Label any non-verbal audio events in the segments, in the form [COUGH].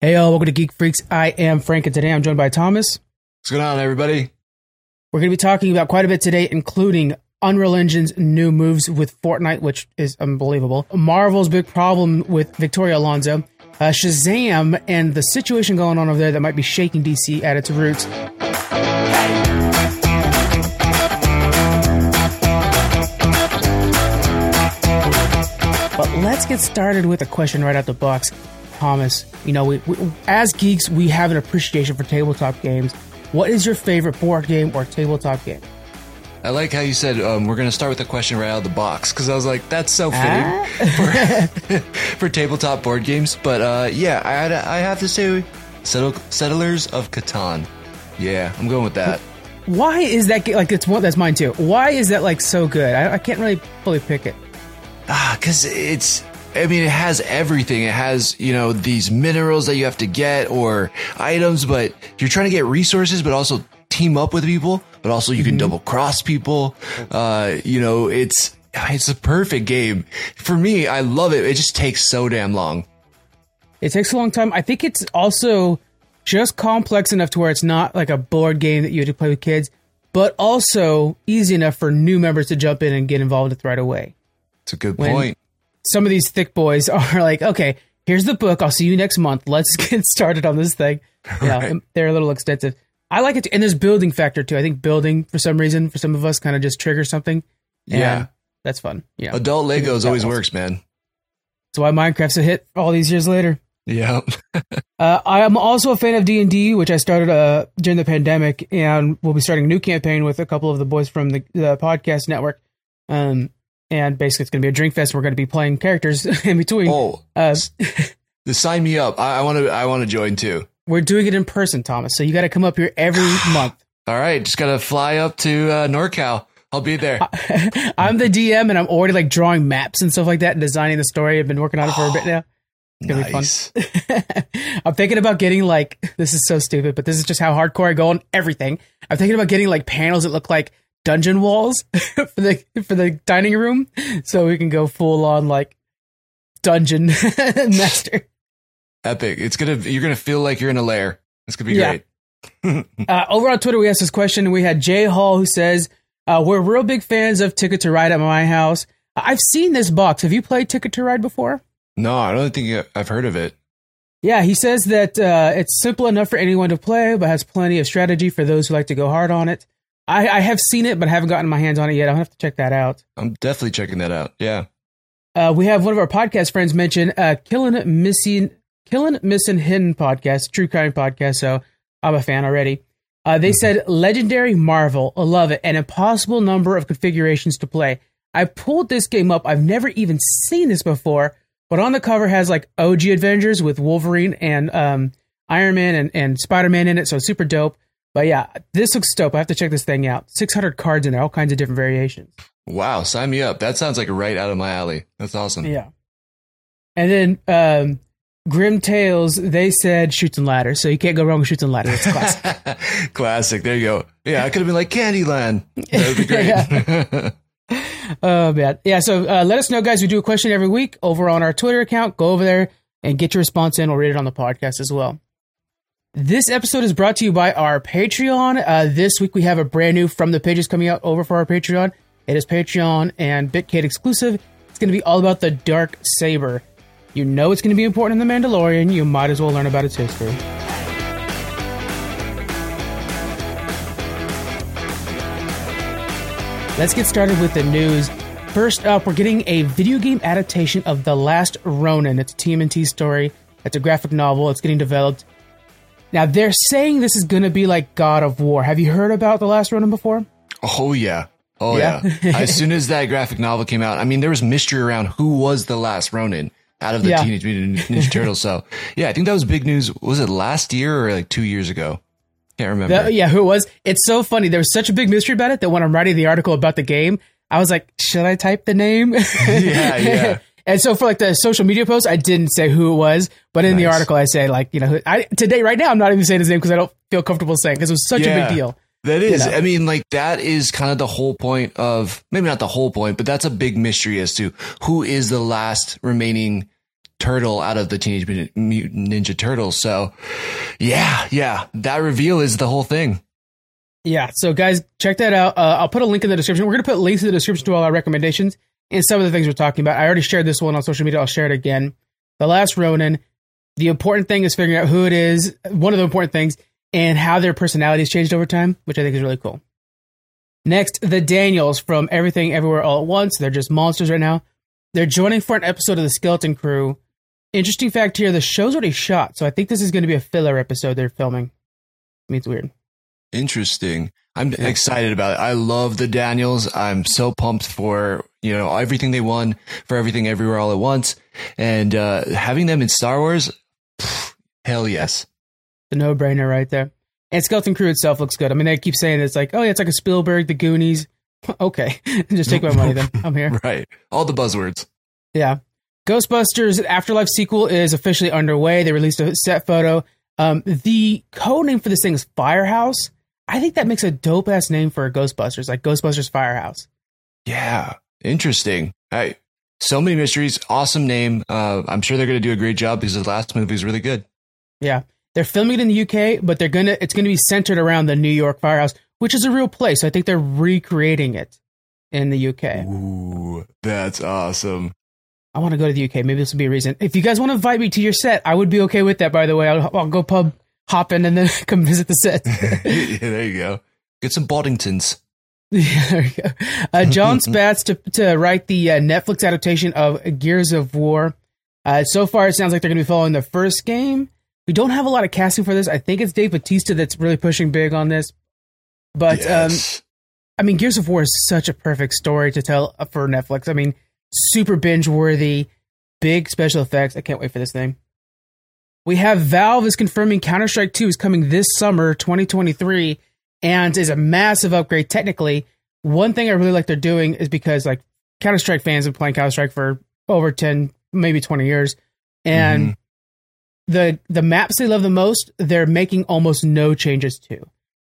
Hey, y'all, welcome to Geek Freaks. I am Frank, and today I'm joined by Thomas. What's going on, everybody? We're going to be talking about quite a bit today, including Unreal Engine's new moves with Fortnite, which is unbelievable, Marvel's big problem with Victoria Alonso, uh, Shazam, and the situation going on over there that might be shaking DC at its roots. But let's get started with a question right out the box. Thomas, you know, we, we, as geeks, we have an appreciation for tabletop games. What is your favorite board game or tabletop game? I like how you said um, we're going to start with a question right out of the box because I was like, that's so fitting Ah? for, [LAUGHS] for tabletop board games. But uh, yeah, I, I have to say, Settle, Settlers of Catan. Yeah, I'm going with that. Why is that like it's one that's mine too? Why is that like so good? I, I can't really fully pick it. Ah, because it's. I mean, it has everything. It has, you know, these minerals that you have to get or items, but you're trying to get resources, but also team up with people, but also you can double cross people. Uh, you know, it's, it's a perfect game. For me, I love it. It just takes so damn long. It takes a long time. I think it's also just complex enough to where it's not like a board game that you have to play with kids, but also easy enough for new members to jump in and get involved with right away. It's a good When- point. Some of these thick boys [LAUGHS] are like, okay, here's the book. I'll see you next month. Let's [LAUGHS] get started on this thing. [LAUGHS] Yeah, Right. they're a little extensive. I like it, too. and there's building factor too. I think building for some reason for some of us kind of just triggers something. Yeah. that's fun. Yeah, Adult Legos always was- works, man. that's why Minecraft's a hit all these years later. Yeah. Uh, I am also a fan of D and D, which I started uh, during the pandemic, and we'll be starting a new campaign with a couple of the boys from the, the podcast network. Um, and basically, it's going to be a drink fest. We're going to be playing characters [LAUGHS] in between. Oh, Uh, [LAUGHS] sign me up. I want to, I want to join too. we're doing it in person, Thomas. So you got to come up here every [SIGHS] month. All right. Just got to fly up to uh, NorCal. I'll be there. [LAUGHS] I'm the DM, and I'm already like drawing maps and stuff like that and designing the story. I've been working on it for a bit [GASPS] now. It's gonna be fun. nice. I'm thinking about getting like this is so stupid, but this is just how hardcore I go on everything. I'm thinking about getting like panels that look like dungeon walls [LAUGHS] for the for the dining room, so we can go full on like dungeon [LAUGHS] master. Epic. It's gonna. You're gonna feel like you're in a lair. It's gonna be Yeah. great. [LAUGHS] Uh, over on Twitter, we asked this question. We had Jay Hall who says, uh, "We're real big fans of Ticket to Ride at my house. I've seen this box. Have you played Ticket to Ride before?" No, I don't think I've heard of it. Yeah, he says that uh, it's simple enough for anyone to play, but has plenty of strategy for those who like to go hard on it. I, I have seen it, but I haven't gotten my hands on it yet. I'll have to check that out. I'm definitely checking that out. Yeah. Uh, we have one of our podcast friends mention uh, Killing Missing Killing Missing Hidden podcast, true crime podcast. So I'm a fan already. Uh, they said legendary Marvel, I love it, an impossible number of configurations to play. I pulled this game up. I've never even seen this before, but on the cover has like OG Avengers with Wolverine and um, Iron Man and, and Spider Man in it, so super dope. But yeah, this looks dope. I have to check this thing out. 600 cards in there, all kinds of different variations. Wow. Sign me up. That sounds like right out of my alley. That's awesome. Yeah. And then um, Grim Tales, they said chutes and ladders, so you can't go wrong with chutes and ladders. It's classic. [LAUGHS] Classic. There you go. Yeah, I could have been like Candyland. That would be [LAUGHS] great. [LAUGHS] oh man, yeah. So uh, let us know, guys. We do a question every week over on our Twitter account. Go over there and get your response in. We'll read it on the podcast as well. This episode is brought to you by our Patreon. Uh, this week we have a brand new from the pages coming out over for our Patreon. It is Patreon and Bitcade exclusive. It's going to be all about the Dark Saber. You know it's going to be important in The Mandalorian. You might as well learn about its history. Let's get started with the news. First up, we're getting a video game adaptation of The Last Ronin. It's a TMNT story. It's a graphic novel. It's getting developed. Now, they're saying this is going to be like God of War. Have you heard about The Last Ronin before? oh yeah. Oh Yeah? yeah. [LAUGHS] as soon as that graphic novel came out, I mean, there was mystery around who was the last Ronin out of the Yeah. Teenage Mutant Ninja Turtles. So yeah, I think that was big news. Was it last year or like two years ago? Can't remember. Yeah, who it was? It's so funny. There was such a big mystery about it that when I'm writing the article about the game, I was like, should I type the name? [LAUGHS] Yeah, yeah. And so for like the social media post, I didn't say who it was, but in the article, I say like, you know, I today right now, I'm not even saying his name because I don't feel comfortable saying because it was such a big deal. That is, know? I mean, like that is kind of the whole point of maybe not the whole point, but that's a big mystery as to who is the last remaining turtle out of the Teenage Mutant Ninja Turtles. So, yeah, yeah, that reveal is the whole thing. Yeah. So, guys, check that out. Uh, I'll put a link in the description. We're going to put links in the description to all our recommendations and some of the things we're talking about. I already shared this one on social media. I'll share it again. The Last Ronin. The important thing is figuring out who it is. One of the important things and how their personalities changed over time, which I think is really cool. Next, the Daniels from Everything Everywhere All at Once. They're just monsters right now. They're joining for an episode of the Skeleton Crew. Interesting fact here: the show's already shot, so I think this is going to be a filler episode they're filming. I mean, it's weird. Interesting. I'm yeah. excited about it. I love the Daniels. I'm so pumped for you know everything they won for everything everywhere all at once, and uh, having them in Star Wars. Pff, hell yes. The no brainer right there. And Skeleton Crew itself looks good. I mean, they keep saying it's like, oh yeah, it's like a Spielberg, The Goonies. [LAUGHS] okay, [LAUGHS] just take my money then. I'm here. [LAUGHS] right. All the buzzwords. Yeah. Ghostbusters Afterlife sequel is officially underway. They released a set photo. Um, the code name for this thing is Firehouse. I think that makes a dope ass name for a Ghostbusters, like Ghostbusters Firehouse. Yeah, interesting. I so many mysteries. Awesome name. Uh, I'm sure they're going to do a great job because the last movie is really good. Yeah, they're filming it in the UK, but they're gonna it's gonna be centered around the New York Firehouse, which is a real place. So I think they're recreating it in the UK. Ooh, that's awesome. I want to go to the UK. Maybe this will be a reason. If you guys want to invite me to your set, I would be okay with that. By the way, I'll, I'll go pub hopping and then [LAUGHS] come visit the set. [LAUGHS] yeah, there you go. Get some Boddingtons. [LAUGHS] Yeah, there you go. Uh, Jon Spaihts to to write the uh, Netflix adaptation of Gears of War. Uh, so far, it sounds like they're going to be following the first game. We don't have a lot of casting for this. I think it's Dave Bautista that's really pushing big on this. But um, yes. um, I mean, Gears of War is such a perfect story to tell for Netflix. I mean, super binge worthy, big special effects. I can't wait for this thing. We have Valve is confirming Counter Strike 2 is coming this summer, 2023, and is a massive upgrade technically. One thing I really like they're doing is because like Counter Strike fans have been playing Counter Strike for over 10, maybe 20 years. And mm-hmm. the the maps they love the most, they're making almost no changes to.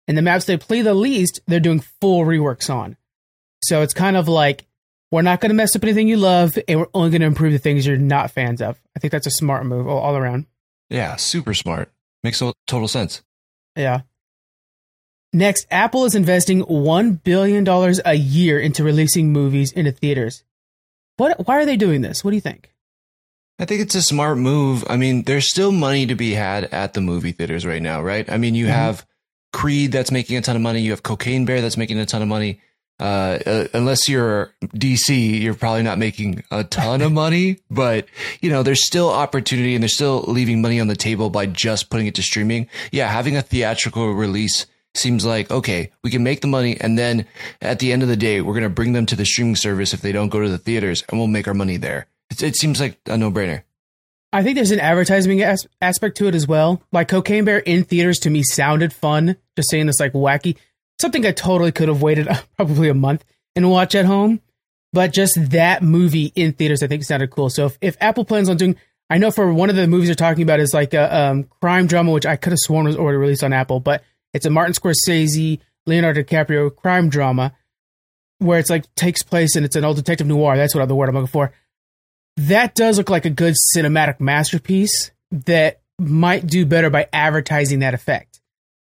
And the maps they play the least, they're doing full reworks on. So it's kind of like we're not going to mess up anything you love, and we're only going to improve the things you're not fans of. I think that's a smart move all, all around. Yeah, super smart. Makes total sense. Yeah. Next, Apple is investing $1 billion a year into releasing movies into theaters. What, why are they doing this? What do you think? I think it's a smart move. I mean, there's still money to be had at the movie theaters right now, right? I mean, you mm-hmm. have Creed that's making a ton of money. You have Cocaine Bear that's making a ton of money. Uh, uh, unless you're DC, you're probably not making a ton of money, [LAUGHS] but you know, there's still opportunity and they're still leaving money on the table by just putting it to streaming. Yeah, having a theatrical release seems like, okay, we can make the money. And then at the end of the day, we're going to bring them to the streaming service if they don't go to the theaters and we'll make our money there. It, it seems like a no brainer. I think there's an advertising as- aspect to it as well. Like Cocaine Bear in theaters to me sounded fun, just saying this like wacky something I totally could have waited [LAUGHS] probably a month and watch at home. But just that movie in theaters, I think sounded cool. So if, if Apple plans on doing, I know for one of the movies they're talking about is like a um, crime drama, which I could have sworn was already released on Apple, but it's a Martin Scorsese, Leonardo DiCaprio crime drama where it's like takes place and it's an old detective noir. That's what the word I'm looking for. That does look like a good cinematic masterpiece that might do better by advertising that effect.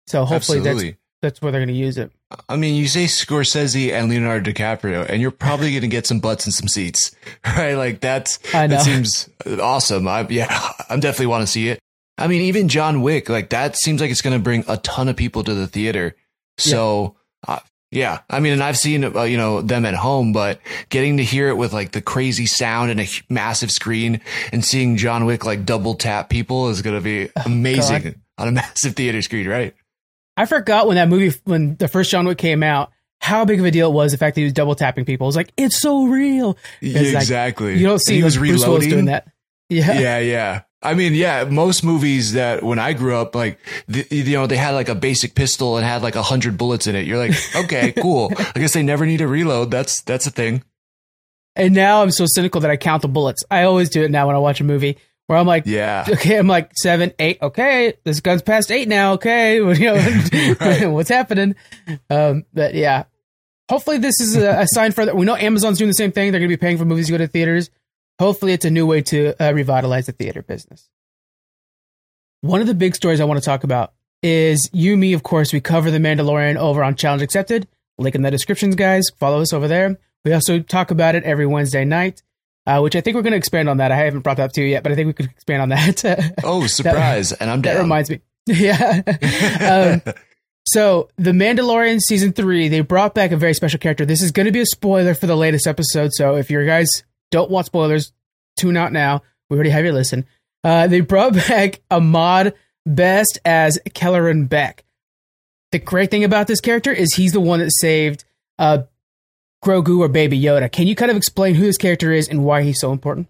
So hopefully Absolutely. that's that's where they're going to use it. I mean, you say Scorsese and Leonardo DiCaprio, and you're probably going to get some butts and some seats, [LAUGHS] right? Like that's that seems awesome. I yeah, I'm definitely want to see it. I mean, even John Wick, like that seems like it's going to bring a ton of people to the theater. So. Yeah. Uh, yeah, I mean, and I've seen uh, you know them at home, but getting to hear it with like the crazy sound and a massive screen, and seeing John Wick like double tap people is going to be oh, amazing oh, on a [LAUGHS] massive theater screen, right? I forgot when that movie, when the first John Wick came out, how big of a deal it was the fact that he was double tapping people. It was like, it's so real. It's exactly. Like, you don't see he was Bruce reloading. doing that. Yeah. Yeah. Yeah. I mean, yeah, most movies that when I grew up, like, the, you know, they had like a basic pistol and had like a hundred bullets in it. You're like, [LAUGHS] okay, cool. I guess they never need a reload. That's, that's a thing. And now I'm so cynical that I count the bullets. I always do it now when I watch a movie where I'm like, yeah, [LAUGHS] okay, I'm like seven, eight, okay, this gun's past eight now, okay, [LAUGHS] [LAUGHS] what's happening? Um, but yeah, hopefully this is a, a sign for that. We know Amazon's doing the same thing. They're going to be paying for movies to go to theaters. hopefully it's a new way to uh, revitalize the theater business. One of the big stories I want to talk about is you, me, of course, we cover The Mandalorian over on Challenge Accepted. Link in the descriptions, guys. Follow us over there. We also talk about it every Wednesday night, uh, which I think we're going to expand on that. I haven't brought that up to you yet, but I think we could expand on that. [LAUGHS] oh, surprise. that, and I'm down. That reminds me. [LAUGHS] yeah. um, so, The Mandalorian season three, they brought back a very special character. This is going to be a spoiler for the latest episode. So, if you guys don't want spoilers, tune out now. We already have your listen. Uh, they brought [LAUGHS] back Ahmed Best as Kelleran Beq. The great thing about this character is he's the one that saved uh, Grogu or Baby Yoda. Can you kind of explain who this character is and why he's so important?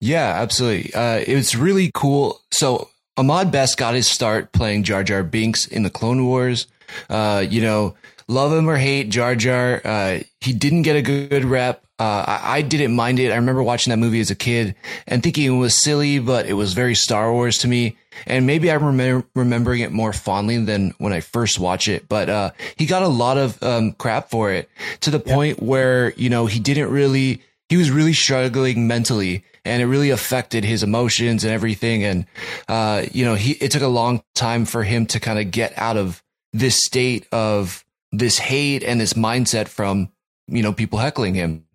Yeah, absolutely. Uh, it's really cool. So Ahmed Best got his start playing Jar Jar Binks in the Clone Wars. Uh, you know, love him or hate Jar Jar, uh, he didn't get a good rep. Uh, I, I, didn't mind it. I remember watching that movie as a kid and thinking it was silly, but it was very Star Wars to me. And maybe I'm remember, remembering it more fondly than when I first watched it. But uh, he got a lot of um, crap for it to the point where you know he didn't really. He was really struggling mentally, and it really affected his emotions and everything. And uh, you know, he it took a long time for him to kind of get out of this state of this hate and this mindset from you know people heckling him.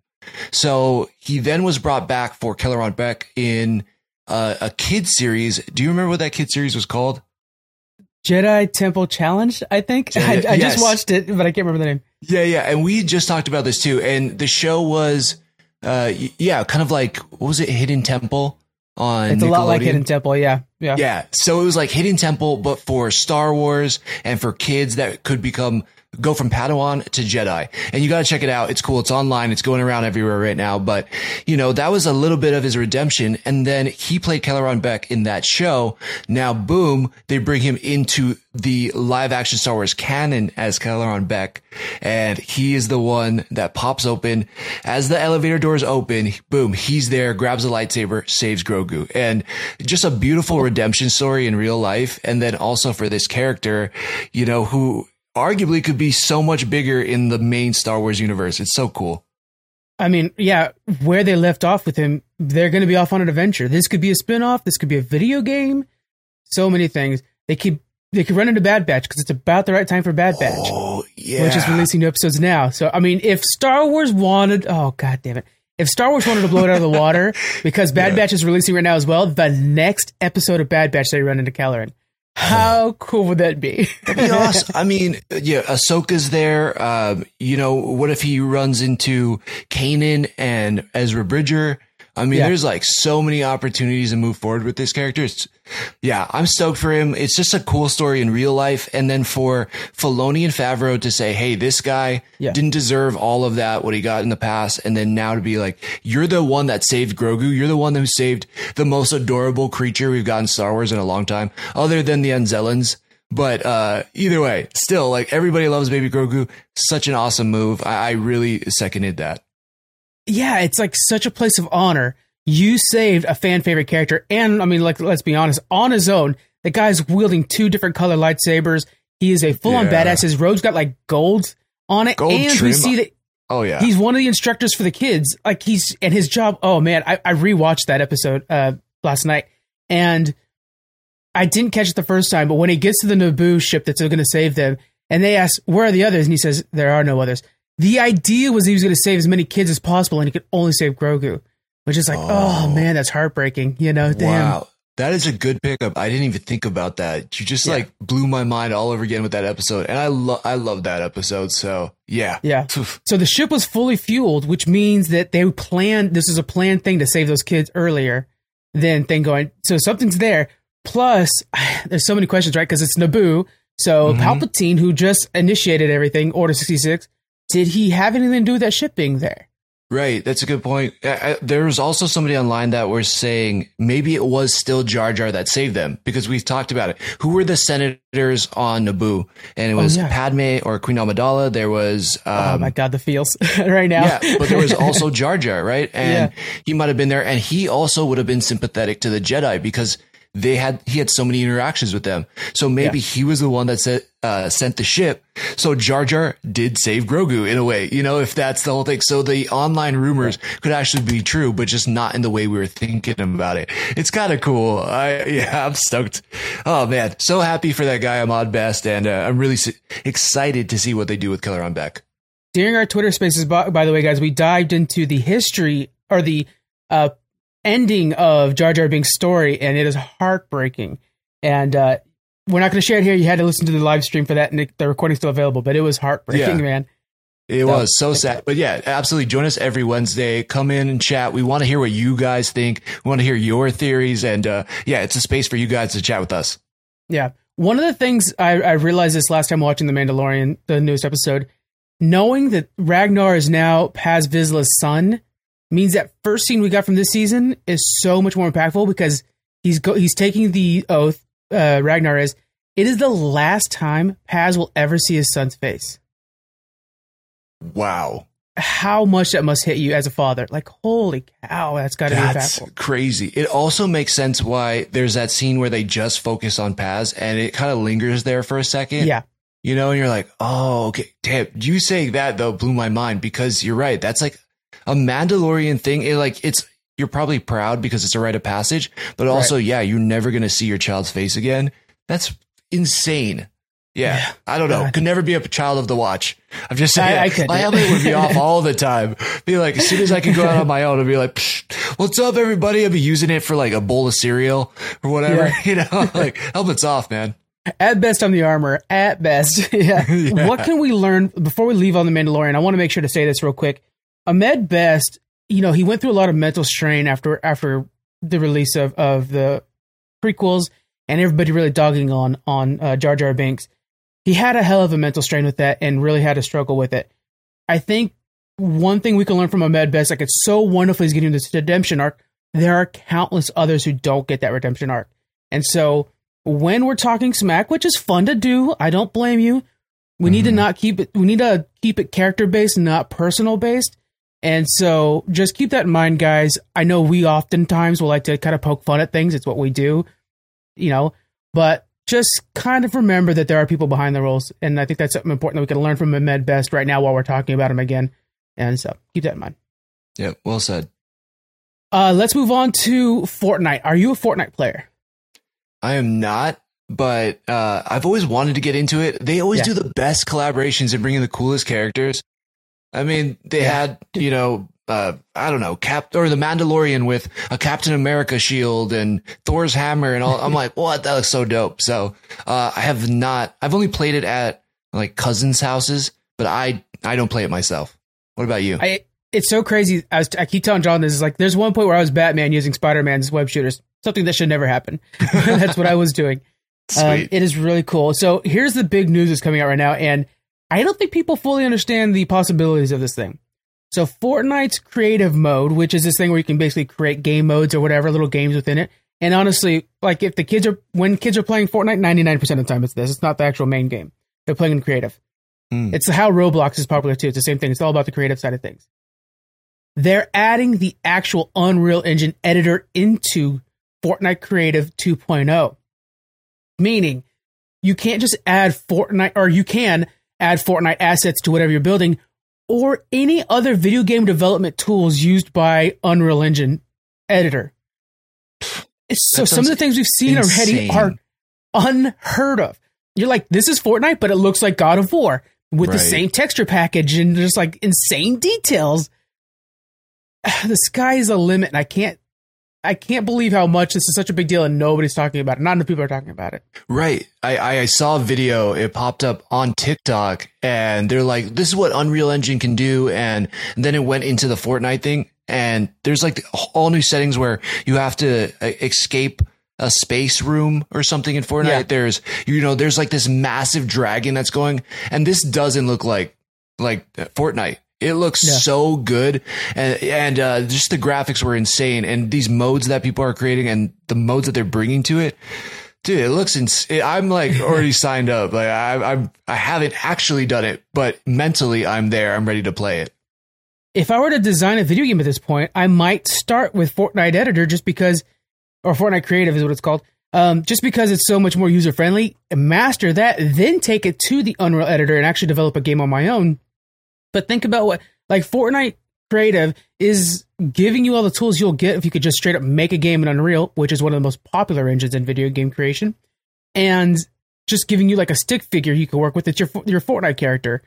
So he then was brought back for Kelleran Beq in uh, a kid series. Do you remember what that kid series was called? Jedi Temple Challenge, I think. Jedi, I, I yes. just watched it, but I can't remember the name. Yeah, yeah, and we just talked about this too. And the show was, uh, yeah, kind of like what was it, Hidden Temple on? It's a lot like Hidden Temple, yeah, yeah, yeah. So it was like Hidden Temple, but for Star Wars and for kids that could become go from Padawan to Jedi. And you got to check it out. It's cool. It's online. It's going around everywhere right now. But, you know, that was a little bit of his redemption. And then he played Kelleran Beq in that show. Now, boom, they bring him into the live action Star Wars canon as Kelleran Beq. And he is the one that pops open as the elevator doors open. Boom, he's there, grabs a lightsaber, saves Grogu. And just a beautiful redemption story in real life. And then also for this character, you know, who arguably could be so much bigger in the main Star Wars universe. It's so cool. I mean, yeah, where they left off with him, they're going to be off on an adventure. This could be a spin-off, this could be a video game. So many things. They could they could run into Bad Batch because it's about the right time for Bad Batch. Oh, yeah. Which is releasing new episodes now. So, I mean, if Star Wars wanted, oh, god damn it. If Star Wars wanted to blow it out of the water [LAUGHS] because Bad yeah. Batch is releasing right now as well, the next episode of Bad Batch they run into Kelleran. How cool would that be? That'd be awesome. I mean, yeah, Ahsoka's there. Um, you know, what if he runs into Kanan and Ezra Bridger? I mean, yeah. there's like so many opportunities to move forward with this character. It's, yeah, I'm stoked for him. It's just a cool story in real life. And then for Filoni and Favreau to say, hey, this guy yeah. didn't deserve all of that, what he got in the past. And then now to be like, you're the one that saved Grogu. You're the one who saved the most adorable creature we've gotten Star Wars in a long time, other than the Anzellans. But uh, either way, still, like everybody loves Baby Grogu. Such an awesome move. I, I really seconded that yeah, it's like such a place of honor. You saved a fan favorite character, and I mean, like, let's be honest, on his own, the guy's wielding two different color lightsabers. He is a full on yeah. badass. His robe's got like gold on it, gold and trim. we see that. Oh yeah, he's one of the instructors for the kids. Like he's and his job. Oh man, I, I rewatched that episode uh, last night, and I didn't catch it the first time. But when he gets to the Naboo ship that's going to save them, and they ask where are the others, and he says there are no others. The idea was he was going to save as many kids as possible, and he could only save Grogu, which is like, oh, oh man, that's heartbreaking. You know, damn. Wow. That is a good pickup. I didn't even think about that. You just yeah. like blew my mind all over again with that episode, and I love I love that episode. So yeah, yeah. [LAUGHS] so the ship was fully fueled, which means that they planned. This is a planned thing to save those kids earlier than thing going. So something's there. Plus, [SIGHS] there's so many questions, right? Because it's Naboo. So mm-hmm. Palpatine, who just initiated everything, Order sixty six, did he have anything to do with that ship being there? Right, that's a good point. I, I, there was also somebody online that was saying maybe it was still Jar Jar that saved them because we've talked about it. Who were the senators on Naboo? And it oh, was oh, yeah. Padme or Queen Amidala. There was um, oh my god, the feels [LAUGHS] right now. yeah, but there was also [LAUGHS] Jar Jar, right? And yeah. he might have been there, and he also would have been sympathetic to the Jedi because they had he had so many interactions with them. So maybe yeah. he was the one that said uh, sent the ship. So Jar Jar did save Grogu in a way, you know, if that's the whole thing. So the online rumors could actually be true, but just not in the way we were thinking about it. It's kind of cool. I, [LAUGHS] yeah, I'm stoked. Oh man, so happy for that guy Ahmed Best. And uh, I'm really excited to see what they do with Kelleran Beq. During our Twitter spaces, by, by the way, guys, we dived into the history or the uh, ending of Jar Jar Binks' story, and it is heartbreaking. And uh, we're not going to share it here. You had to listen to the live stream for that, and the recording's still available. But it was heartbreaking, yeah. man. It was so sad. But yeah, absolutely. Join us every Wednesday. Come in and chat. We want to hear what you guys think. We want to hear your theories. And uh, yeah, it's a space for you guys to chat with us. Yeah. One of the things I, I realized this last time watching The Mandalorian, the newest episode, knowing that Ragnar is now Paz Vizsla's son means that first scene we got from this season is so much more impactful because he's go- he's taking the oath. Uh, Ragnar is. It is the last time Paz will ever see his son's face. Wow. How much that must hit you as a father. Like, holy cow, that's got to be impactful. crazy. It also makes sense why there's that scene where they just focus on Paz and it kind of lingers there for a second. Yeah. You know, and you're like, oh, okay. Damn, you saying that though blew my mind because you're right. That's like a Mandalorian thing. It like, it's, you're probably proud because it's a rite of passage, but also, right. yeah, you're never going to see your child's face again. That's insane. Yeah, yeah, I don't know. God. Could never be a child of the watch. I'm just saying. I, I could. My helmet would be off all the time. Be like, as soon as I can go out on my own, I'd be like, "What's up, everybody?" I'd be using it for like a bowl of cereal or whatever. Yeah. [LAUGHS] You know, like helmet's off, man. At best, I'm the armor. At best, [LAUGHS] yeah. [LAUGHS] yeah. What can we learn before we leave on the Mandalorian? I want to make sure to say this real quick. Ahmed Best, you know, he went through a lot of mental strain after after the release of of the prequels and everybody really dogging on on uh, Jar Jar Binks he had a hell of a mental strain with that and really had to struggle with it. I think one thing we can learn from Ahmed Best, like it's so wonderful he's getting this redemption arc. There are countless others who don't get that redemption arc. And so when we're talking smack, which is fun to do, I don't blame you. We mm-hmm. need to mm-hmm. not keep it we need to keep it character based, not personal based. And so just keep that in mind, guys. I know we oftentimes will like to kind of poke fun at things. It's what we do, you know, but just kind of remember that there are people behind the roles, and I think that's something important that we can learn from Ahmed Best right now while we're talking about him again. And so keep that in mind. Yeah, well said. Uh, let's move on to Fortnite. Are you a Fortnite player? I am not, but uh, I've always wanted to get into it. They always yeah. do the best collaborations and bring in the coolest characters. I mean, they yeah. had, you know, uh, I don't know, Cap or the Mandalorian with a Captain America shield and Thor's hammer and all. I'm like, what? That looks so dope. So, uh, I have not, I've only played it at like cousins' houses, but I, I don't play it myself. What about you? I, it's so crazy. I, was, I keep telling John this is like, there's one point where I was Batman using Spider Man's web shooters, something that should never happen. [LAUGHS] That's what I was doing. Um, it is really cool. So here's the big news that's coming out right now. And I don't think people fully understand the possibilities of this thing. So Fortnite's creative mode, which is this thing where you can basically create game modes or whatever, little games within it. And honestly, like if the kids are when kids are playing Fortnite, ninety nine percent of the time it's this. It's not the actual main game. They're playing in creative. Mm. It's how Roblox is popular too. It's the same thing. It's all about the creative side of things. They're adding the actual Unreal Engine editor into Fortnite Creative 2.0. Meaning, you can't just add Fortnite, or you can add Fortnite assets to whatever you're building or any other video game development tools used by Unreal Engine editor. So some of the things we've seen insane. already are unheard of. You're like, this is Fortnite, but it looks like God of War with right. the same texture package and just like insane details. [SIGHS] The sky is a limit, and I can't I can't believe how much this is such a big deal and nobody's talking about it. Not enough people are talking about it. Right. I, I saw a video. It popped up on TikTok and they're like, this is what Unreal Engine can do. And then it went into the Fortnite thing. And there's like all new settings where you have to uh, escape a space room or something in Fortnite. Yeah. There's, you know, there's like this massive dragon that's going and this doesn't look like, like Fortnite. It looks yeah. so good, and and uh, just the graphics were insane, and these modes that people are creating and the modes that they're bringing to it, dude, it looks insane. I'm like [LAUGHS] already signed up. Like I I'm I haven't actually done it, but mentally I'm there. I'm ready to play it. If I were to design a video game at this point, I might start with Fortnite Editor just because, or Fortnite Creative is what it's called, Um, just because it's so much more user friendly, master that, then take it to the Unreal editor and actually develop a game on my own. But think about what like Fortnite Creative is giving you all the tools you'll get if you could just straight up make a game in Unreal, which is one of the most popular engines in video game creation, and just giving you like a stick figure you can work with. It's your your Fortnite character.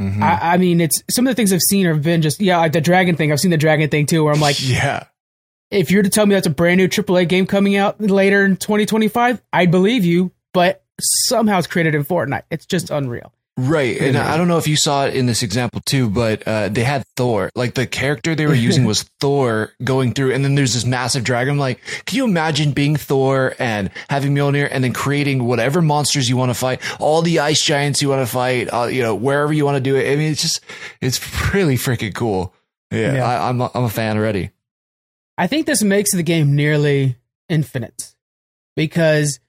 Mhm. I, I mean, it's some of the things I've seen have been just yeah, like the dragon thing. I've seen the dragon thing too, where I'm like, [LAUGHS] yeah. if you're to tell me that's a brand new AAA game coming out later in 2025, I'd believe you. But somehow it's created in Fortnite. It's just unreal. Right. And. I don't know if you saw it in this example too, but uh, they had Thor. Like the character they were using [LAUGHS] was Thor going through, and then there's this massive dragon. I'm like, can you imagine being Thor and having Mjolnir and then creating whatever monsters you want to fight, all the ice giants you want to fight, uh, you know, wherever you want to do it? I mean, it's just, it's really freaking cool. Yeah, Yeah. I, I'm, a, I'm a fan already. I think this makes the game nearly infinite because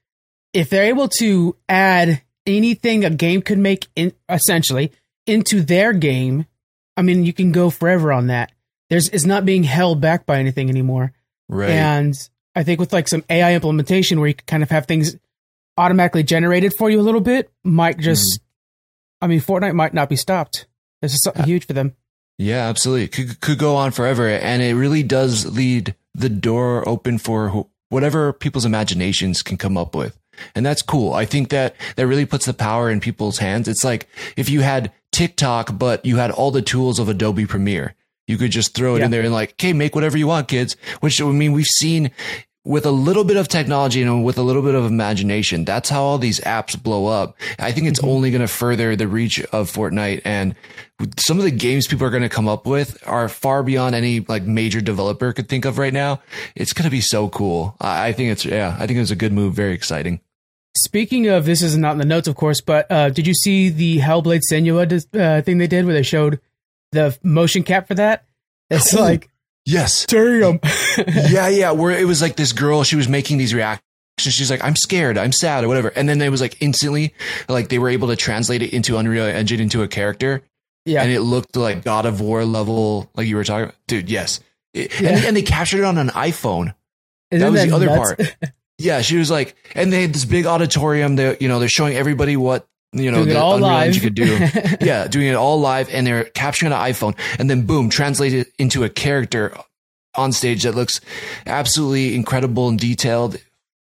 if they're able to add anything a game could make in, essentially into their game, I mean, you can go forever on that. There's it's not being held back by anything anymore. Right. And I think with like some AI implementation where you kind of have things automatically generated for you a little bit, might just, mm-hmm. I mean, Fortnite might not be stopped. This is something uh, huge for them. Yeah, absolutely. Could could go on forever, and it really does lead the door open for wh- whatever people's imaginations can come up with, and that's cool. I think that that really puts the power in people's hands. It's like if you had TikTok, but you had all the tools of Adobe Premiere. You could just throw it Yeah. in there and like, okay, make whatever you want, kids. Which I mean, we've seen with a little bit of technology and with a little bit of imagination. That's how all these apps blow up. I think it's Mm-hmm. only going to further the reach of Fortnite and some of the games people are going to come up with are far beyond any like major developer could think of right now. It's going to be so cool. I, I think it's, yeah, I think it's a good move. Very exciting. Speaking of, this is not in the notes, of course, but uh, did you see the Hellblade Senua uh, thing they did where they showed the motion cap for that? It's like, Yes. damn. [LAUGHS] yeah, yeah. Where it was like this girl, she was making these reactions. She's like, I'm scared, I'm sad, or whatever. And then it was like instantly, like they were able to translate it into Unreal Engine into a character. yeah. And it looked like God of War level, like you were talking about. Dude, yes. It- Yeah. and, and they captured it on an iPhone. Isn't was the other nuts? part. [LAUGHS] Yeah, she was like, and they had this big auditorium. They, you know, they're showing everybody what you know Doing the all Unreal live. Engine could do. [LAUGHS] yeah, [LAUGHS] doing it all live, and they're capturing an iPhone, and then boom, translate it into a character on stage that looks absolutely incredible and detailed.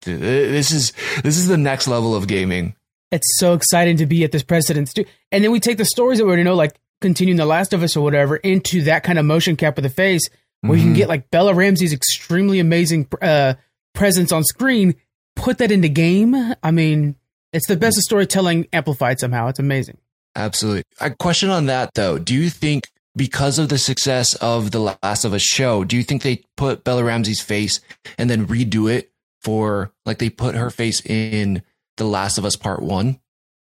This is this is the next level of gaming. it's so exciting to be at this precedence too. And then we take the stories that we already know, like continuing The Last of Us or whatever, into that kind of motion cap with the face, where you can Mhm. get like Bella Ramsey's extremely amazing uh, presence on screen, put that into game. I mean, it's the best of storytelling amplified somehow. It's amazing. Absolutely. A question on that though. Do you think because of the success of the Last of Us show, do you think they put Bella Ramsey's face and then redo it for like they put her face in The Last of Us Part 1?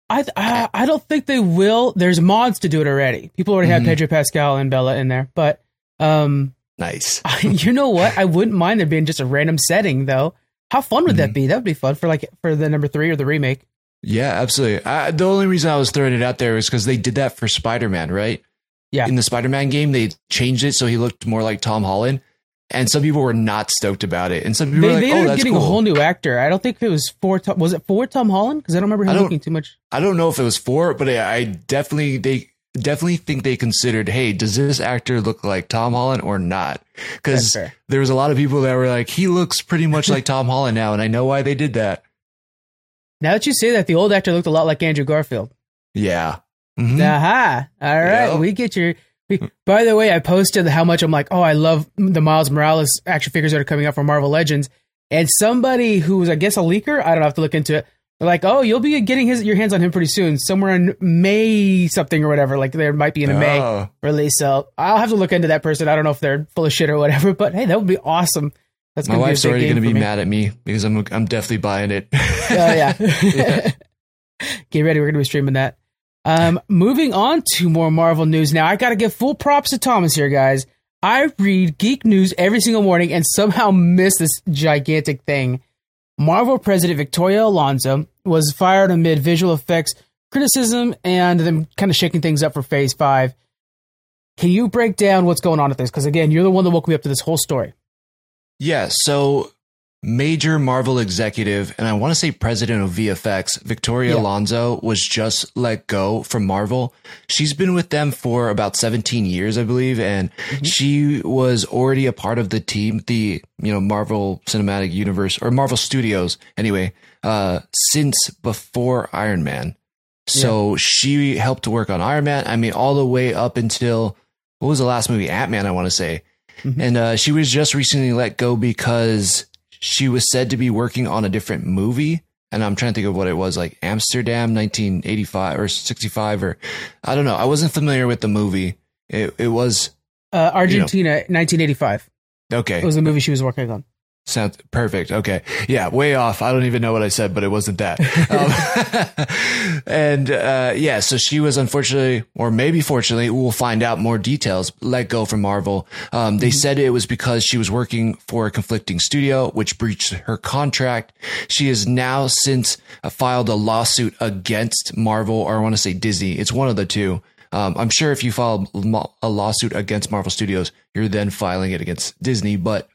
I, I I don't think they will. There's mods to do it already. People already have Mhm. Pedro Pascal and Bella in there, but um, Nice. [LAUGHS] you know what? I wouldn't mind there being just a random setting though. How fun would that Mhm. be? That would be fun for like for the number three or the remake. Yeah, absolutely. I, the only reason I was throwing it out there is because they did that for Spider Man, right? Yeah. In the Spider Man game, they changed it so he looked more like Tom Holland. And some people were not stoked about it. And some people They, were like, they oh, ended up that's getting cool. a whole new actor. I don't think it was for Tom, was it for Tom Holland because I don't remember him looking too much. I don't know if it was for, but I, I definitely they definitely think they considered, hey, does this actor look like Tom Holland or not? Because there was a lot of people that were like, he looks pretty much like [LAUGHS] Tom Holland now, and I know why they did that. Now that you say that, the old actor looked a lot like Andrew Garfield. Yeah. Mhm. Aha! All right, Yeah. we get your. we- By the way, I posted how much I'm like, oh, I love the Miles Morales action figures that are coming out from Marvel Legends, and somebody who was, I guess, a leaker. I don't have to look into it. Like, oh, you'll be getting his your hands on him pretty soon, somewhere in May something or whatever. Like there might be in a May Oh. release. So I'll have to look into that person. I don't know if they're full of shit or whatever, but hey, that would be awesome. That's My gonna wife's be a big already going to be mad at me because I'm I'm definitely buying it. Oh yeah. [LAUGHS] [LAUGHS] Get ready, we're gonna be streaming that. Um, moving on to more Marvel news now. I gotta give full props to Thomas here, guys. I read geek news every single morning and somehow miss this gigantic thing. Marvel president Victoria Alonso was fired amid visual effects criticism and them kind of shaking things up for Phase Five. Can you break down what's going on with this? Because again, you're the one that woke me up to this whole story. Yeah. So major Marvel executive, and I want to say president of VFX, Victoria Yeah. Alonso, was just let go from Marvel. She's been with them for about 17 years, I believe, and she was already a part of the team, the you know Marvel Cinematic Universe or Marvel Studios, anyway, uh, since before Iron Man. So she helped to work on Iron Man. I mean, all the way up until what was the last movie? Ant Man, I want to say. Mhm. And uh, she was just recently let go because she was said to be working on a different movie. And I'm trying to think of what it was like Amsterdam 1985 or 65 or I don't know. I wasn't familiar with the movie. It, it was Uh, Argentina, 1985. okay. It was the movie she was working on. Sounds perfect. Okay. Yeah, way off. I don't even know what I said, but it wasn't that. Um, [LAUGHS] and uh, yeah, so she was unfortunately, or maybe fortunately, we'll find out more details, let go from Marvel. Um, they said it was because she was working for a conflicting studio, which breached her contract. She has now since uh, filed a lawsuit against Marvel, or I want to say Disney. It's one of the two. Um, I'm sure if you file a lawsuit against Marvel Studios, you're then filing it against Disney, but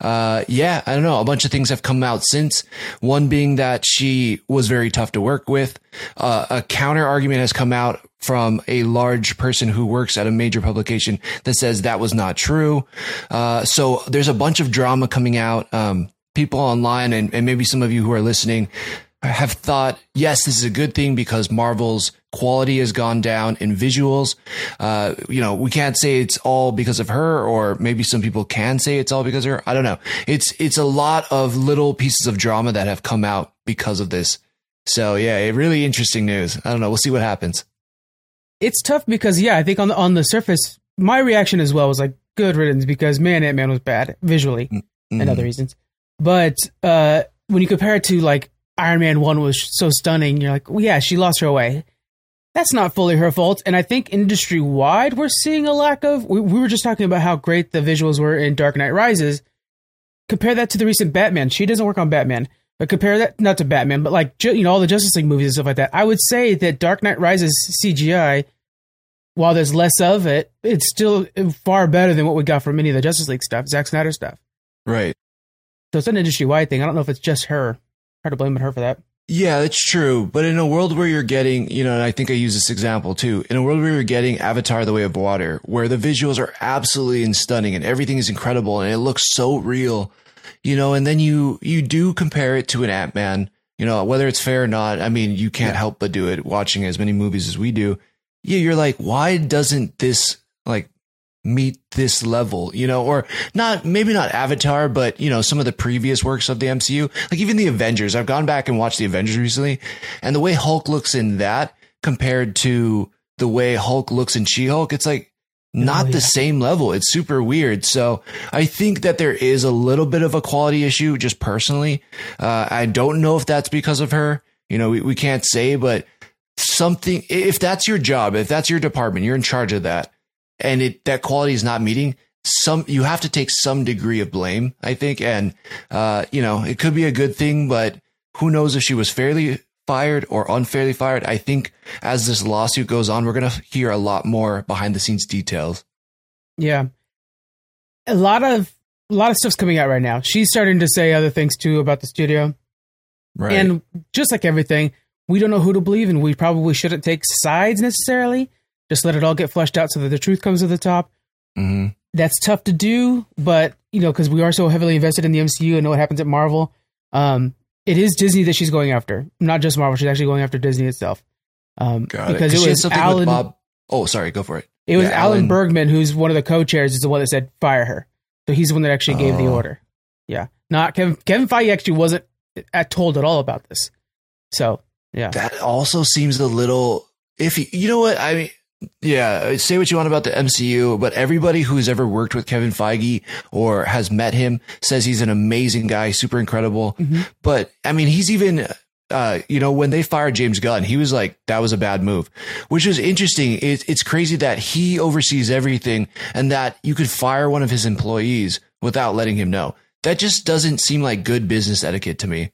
uh, yeah, I don't know. A bunch of things have come out since. One being that she was very tough to work with. Uh, a counter argument has come out from a large person who works at a major publication that says that was not true. Uh, so there's a bunch of drama coming out. Um, people online and, and maybe some of you who are listening have thought, yes, this is a good thing because Marvel's quality has gone down in visuals. Uh, you know, we can't say it's all because of her, or maybe some people can say it's all because of her. I don't know. It's it's a lot of little pieces of drama that have come out because of this. So yeah, really interesting news. I don't know. We'll see what happens. It's tough because yeah, I think on the on the surface, my reaction as well was like good riddance because man, Ant Man was bad visually and Mhm. other reasons. But uh, when you compare it to like Iron Man one was so stunning, you're like, well, yeah, she lost her way. That's not fully her fault, and I think industry wide we're seeing a lack of. We, we were just talking about how great the visuals were in Dark Knight Rises. Compare that to the recent Batman. She doesn't work on Batman, but compare that not to Batman, but like you know all the Justice League movies and stuff like that. I would say that Dark Knight Rises CGI, while there's less of it, it's still far better than what we got from any of the Justice League stuff, Zack Snyder stuff. Right. So it's an industry wide thing. I don't know if it's just her. Hard to blame her for that. Yeah, that's true. But in a world where you're getting, you know, and I think I use this example too, in a world where you're getting Avatar The Way of Water, where the visuals are absolutely and stunning and everything is incredible and it looks so real, you know, and then you you do compare it to an Ant Man, you know, whether it's fair or not, I mean, you can't Yeah. help but do it watching as many movies as we do. Yeah, you're like, why doesn't this like meet this level, you know, or not, maybe not Avatar, but, you know, some of the previous works of the MCU, like even the Avengers. I've gone back and watched the Avengers recently, and the way Hulk looks in that compared to the way Hulk looks in She Hulk, it's like not Oh, yeah. the same level. It's super weird. So I think that there is a little bit of a quality issue, just personally. Uh, I don't know if that's because of her. You know, we, we can't say, but something, if that's your job, if that's your department, you're in charge of that and it that quality is not meeting some you have to take some degree of blame i think. And uh you know it could be a good thing but who knows if she was fairly fired or unfairly fired. I think as this lawsuit goes on we're going to hear a lot more behind the scenes details. Yeah, a lot of a lot of stuff's coming out right now. She's starting to say other things too about the studio, right. And just like everything, we don't know who to believe, and we probably shouldn't take sides necessarily. Just let it all get flushed out so that the truth comes to the top. hmm That's tough to do, but you know, because we are so heavily invested in the MCU and know what happens at Marvel. Um, it is Disney that she's going after, not just Marvel. She's actually going after Disney itself. Um, got because it, it was Alan. bob oh sorry go for it It was Yeah, Alan, Alan- Bergman, who's one of the co-chairs, is the one that said fire her. So he's the one that actually gave the Oh. order. Yeah, not Kevin. Kevin Feige actually wasn't at, told at all about this. So yeah, that also seems a little iffy. You know what? I mean, yeah, say what you want about the MCU, but everybody who's ever worked with Kevin Feige or has met him says he's an amazing guy, super incredible. Mhm. But I mean, he's even, uh, you know, when they fired James Gunn, he was like, that was a bad move, which was interesting. It, it's crazy that he oversees everything and that you could fire one of his employees without letting him know. That just doesn't seem like good business etiquette to me.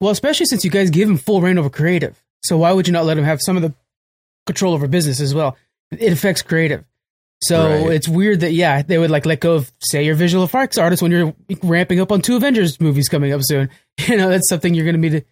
well, especially since you guys give him full reign over creative. So why would you not let him have some of the control over business as well? It affects creative. So Right. it's weird that yeah they would like let go of say your visual effects artist when you're ramping up on two Avengers movies coming up soon. [LAUGHS] You know that's something you're going to need to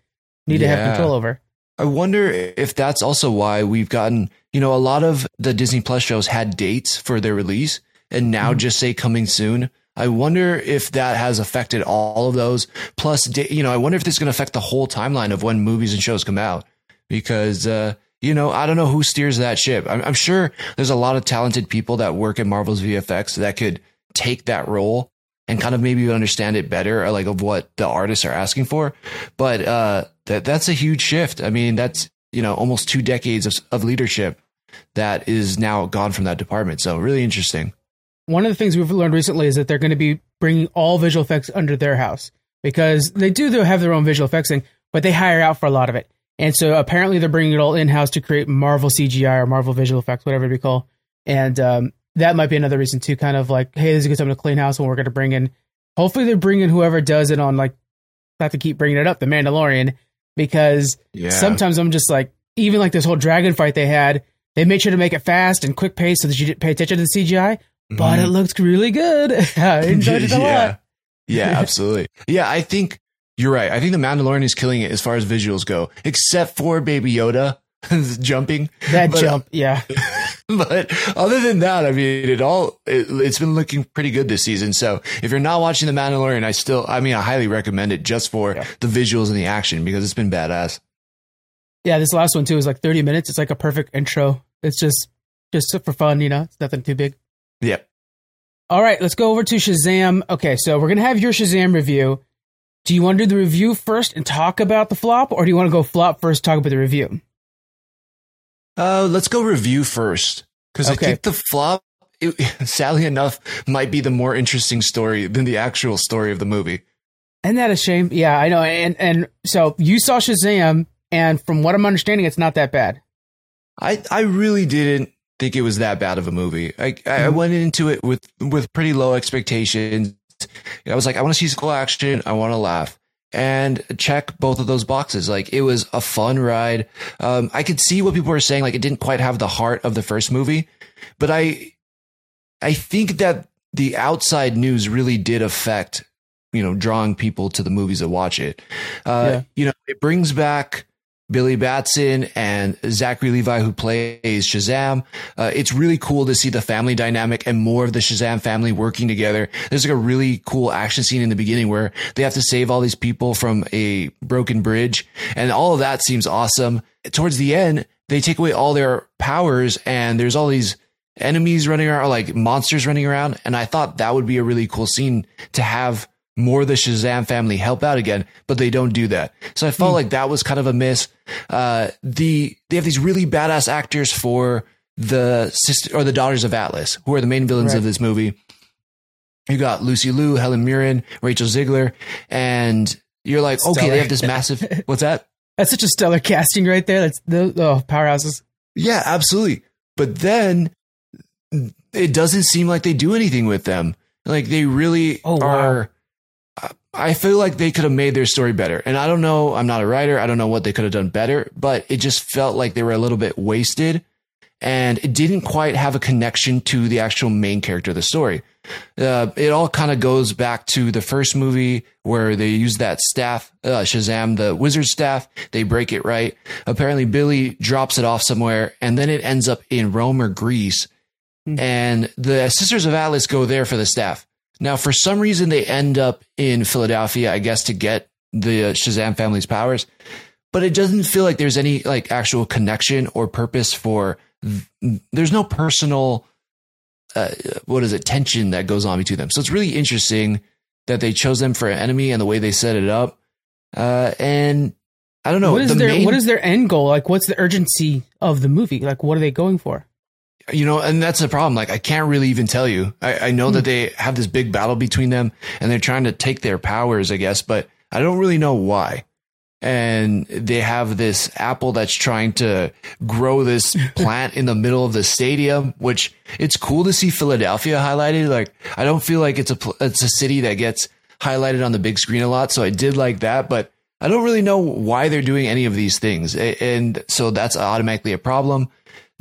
need to have control over. I wonder if that's also why we've gotten, you know, a lot of the Disney Plus shows had dates for their release and now Mhm. just say coming soon. I wonder if that has affected all of those. Plus, you know, I wonder if this is going to affect the whole timeline of when movies and shows come out because, uh, you know, I don't know who steers that ship. I'm, I'm sure there's a lot of talented people that work at Marvel's VFX that could take that role and kind of maybe understand it better, or like of what the artists are asking for. But uh, that that's a huge shift. I mean, that's you know almost two decades of, of leadership that is now gone from that department. So really interesting. One of the things we've learned recently is that they're going to be bringing all visual effects under their house because they do have their own visual effects thing, but they hire out for a lot of it. And so apparently they're bringing it all in house to create Marvel CGI or Marvel visual effects, whatever we call. And um, that might be another reason too, kind of like, hey, this is a good time to clean house, and we're going to bring in. Hopefully, they're bringing whoever does it on like. I have to keep bringing it up, the Mandalorian, because Yeah. sometimes I'm just like, even like this whole dragon fight they had, they made sure to make it fast and quick pace so that you didn't pay attention to the CGI, but it looks really good. [LAUGHS] I enjoyed it a [LAUGHS] yeah. lot. Yeah, absolutely. yeah, I think you're right. I think the Mandalorian is killing it as far as visuals go, except for Baby Yoda [LAUGHS] jumping. That But, jump, yeah. [LAUGHS] but other than that, I mean, it all it, it's been looking pretty good this season. So if you're not watching The Mandalorian, I still, I mean, I highly recommend it just for Yeah. the visuals and the action because it's been badass. Yeah, this last one too is like 30 minutes. It's like a perfect intro. It's just just for fun, you know. It's nothing too big. Yep. All right, let's go over to Shazam. Okay, so we're gonna have your Shazam review. Do you want to do the review first and talk about the flop, or do you want to go flop first, talk about the review? Uh, let's go review first because Okay. I think the flop, it, [LAUGHS] sadly enough, might be the more interesting story than the actual story of the movie. Isn't that a shame? Yeah, I know. And and so you saw Shazam, and from what I'm understanding, it's not that bad. I I really didn't think it was that bad of a movie. I I Mhm. went into it with with pretty low expectations. I was like, I want to see some cool action. I want to laugh. And check both of those boxes. Like it was a fun ride. Um, I could see what people were saying. Like it didn't quite have the heart of the first movie, but I, I think that the outside news really did affect, you know, drawing people to the movies to watch it. Uh, Yeah. You know, it brings back Billy Batson and Zachary Levi, who plays Shazam. Uh, it's really cool to see the family dynamic and more of the Shazam family working together. There's like a really cool action scene in the beginning where they have to save all these people from a broken bridge. And all of that seems awesome. Towards the end, they take away all their powers and there's all these enemies running around, or like monsters running around. And I thought that would be a really cool scene to have more of the Shazam family help out again, but they don't do that. So I felt Hmm. like that was kind of a miss. Uh, the they have these really badass actors for the sister or the daughters of Atlas, who are the main villains Right. of this movie. You got Lucy Liu, Helen Mirren, Rachel Zegler, and you're like, okay, they have this massive. [LAUGHS] What's that? That's such a stellar casting right there. That's the oh, powerhouses. Yeah, absolutely. But then it doesn't seem like they do anything with them. Like they really Oh, wow. I feel like they could have made their story better. And I don't know. I'm not a writer. I don't know what they could have done better, but it just felt like they were a little bit wasted and it didn't quite have a connection to the actual main character of the story. Uh, it all kind of goes back to the first movie where they use that staff, uh, Shazam, the wizard staff. They break it right. Apparently, Billy drops it off somewhere, and then it ends up in Rome or Greece. Hmm. And the Sisters of Atlas go there for the staff. Now, for some reason, they end up in Philadelphia, I guess, to get the Shazam family's powers. But it doesn't feel like there's any like actual connection or purpose for. There's no personal uh, what is it tension that goes on between them. So it's really interesting that they chose them for an enemy and the way they set it up. Uh, and I don't know. what is the their main- what is their end goal? Like, what's the urgency of the movie? Like, what are they going for? You know, and that's the problem. Like, I can't really even tell you. I, I know Hmm. that they have this big battle between them and they're trying to take their powers, I guess, but I don't really know why. And they have this apple that's trying to grow this [LAUGHS] plant in the middle of the stadium, which it's cool to see Philadelphia highlighted. Like, I don't feel like it's a, it's a city that gets highlighted on the big screen a lot. So I did like that, but I don't really know why they're doing any of these things. And so that's automatically a problem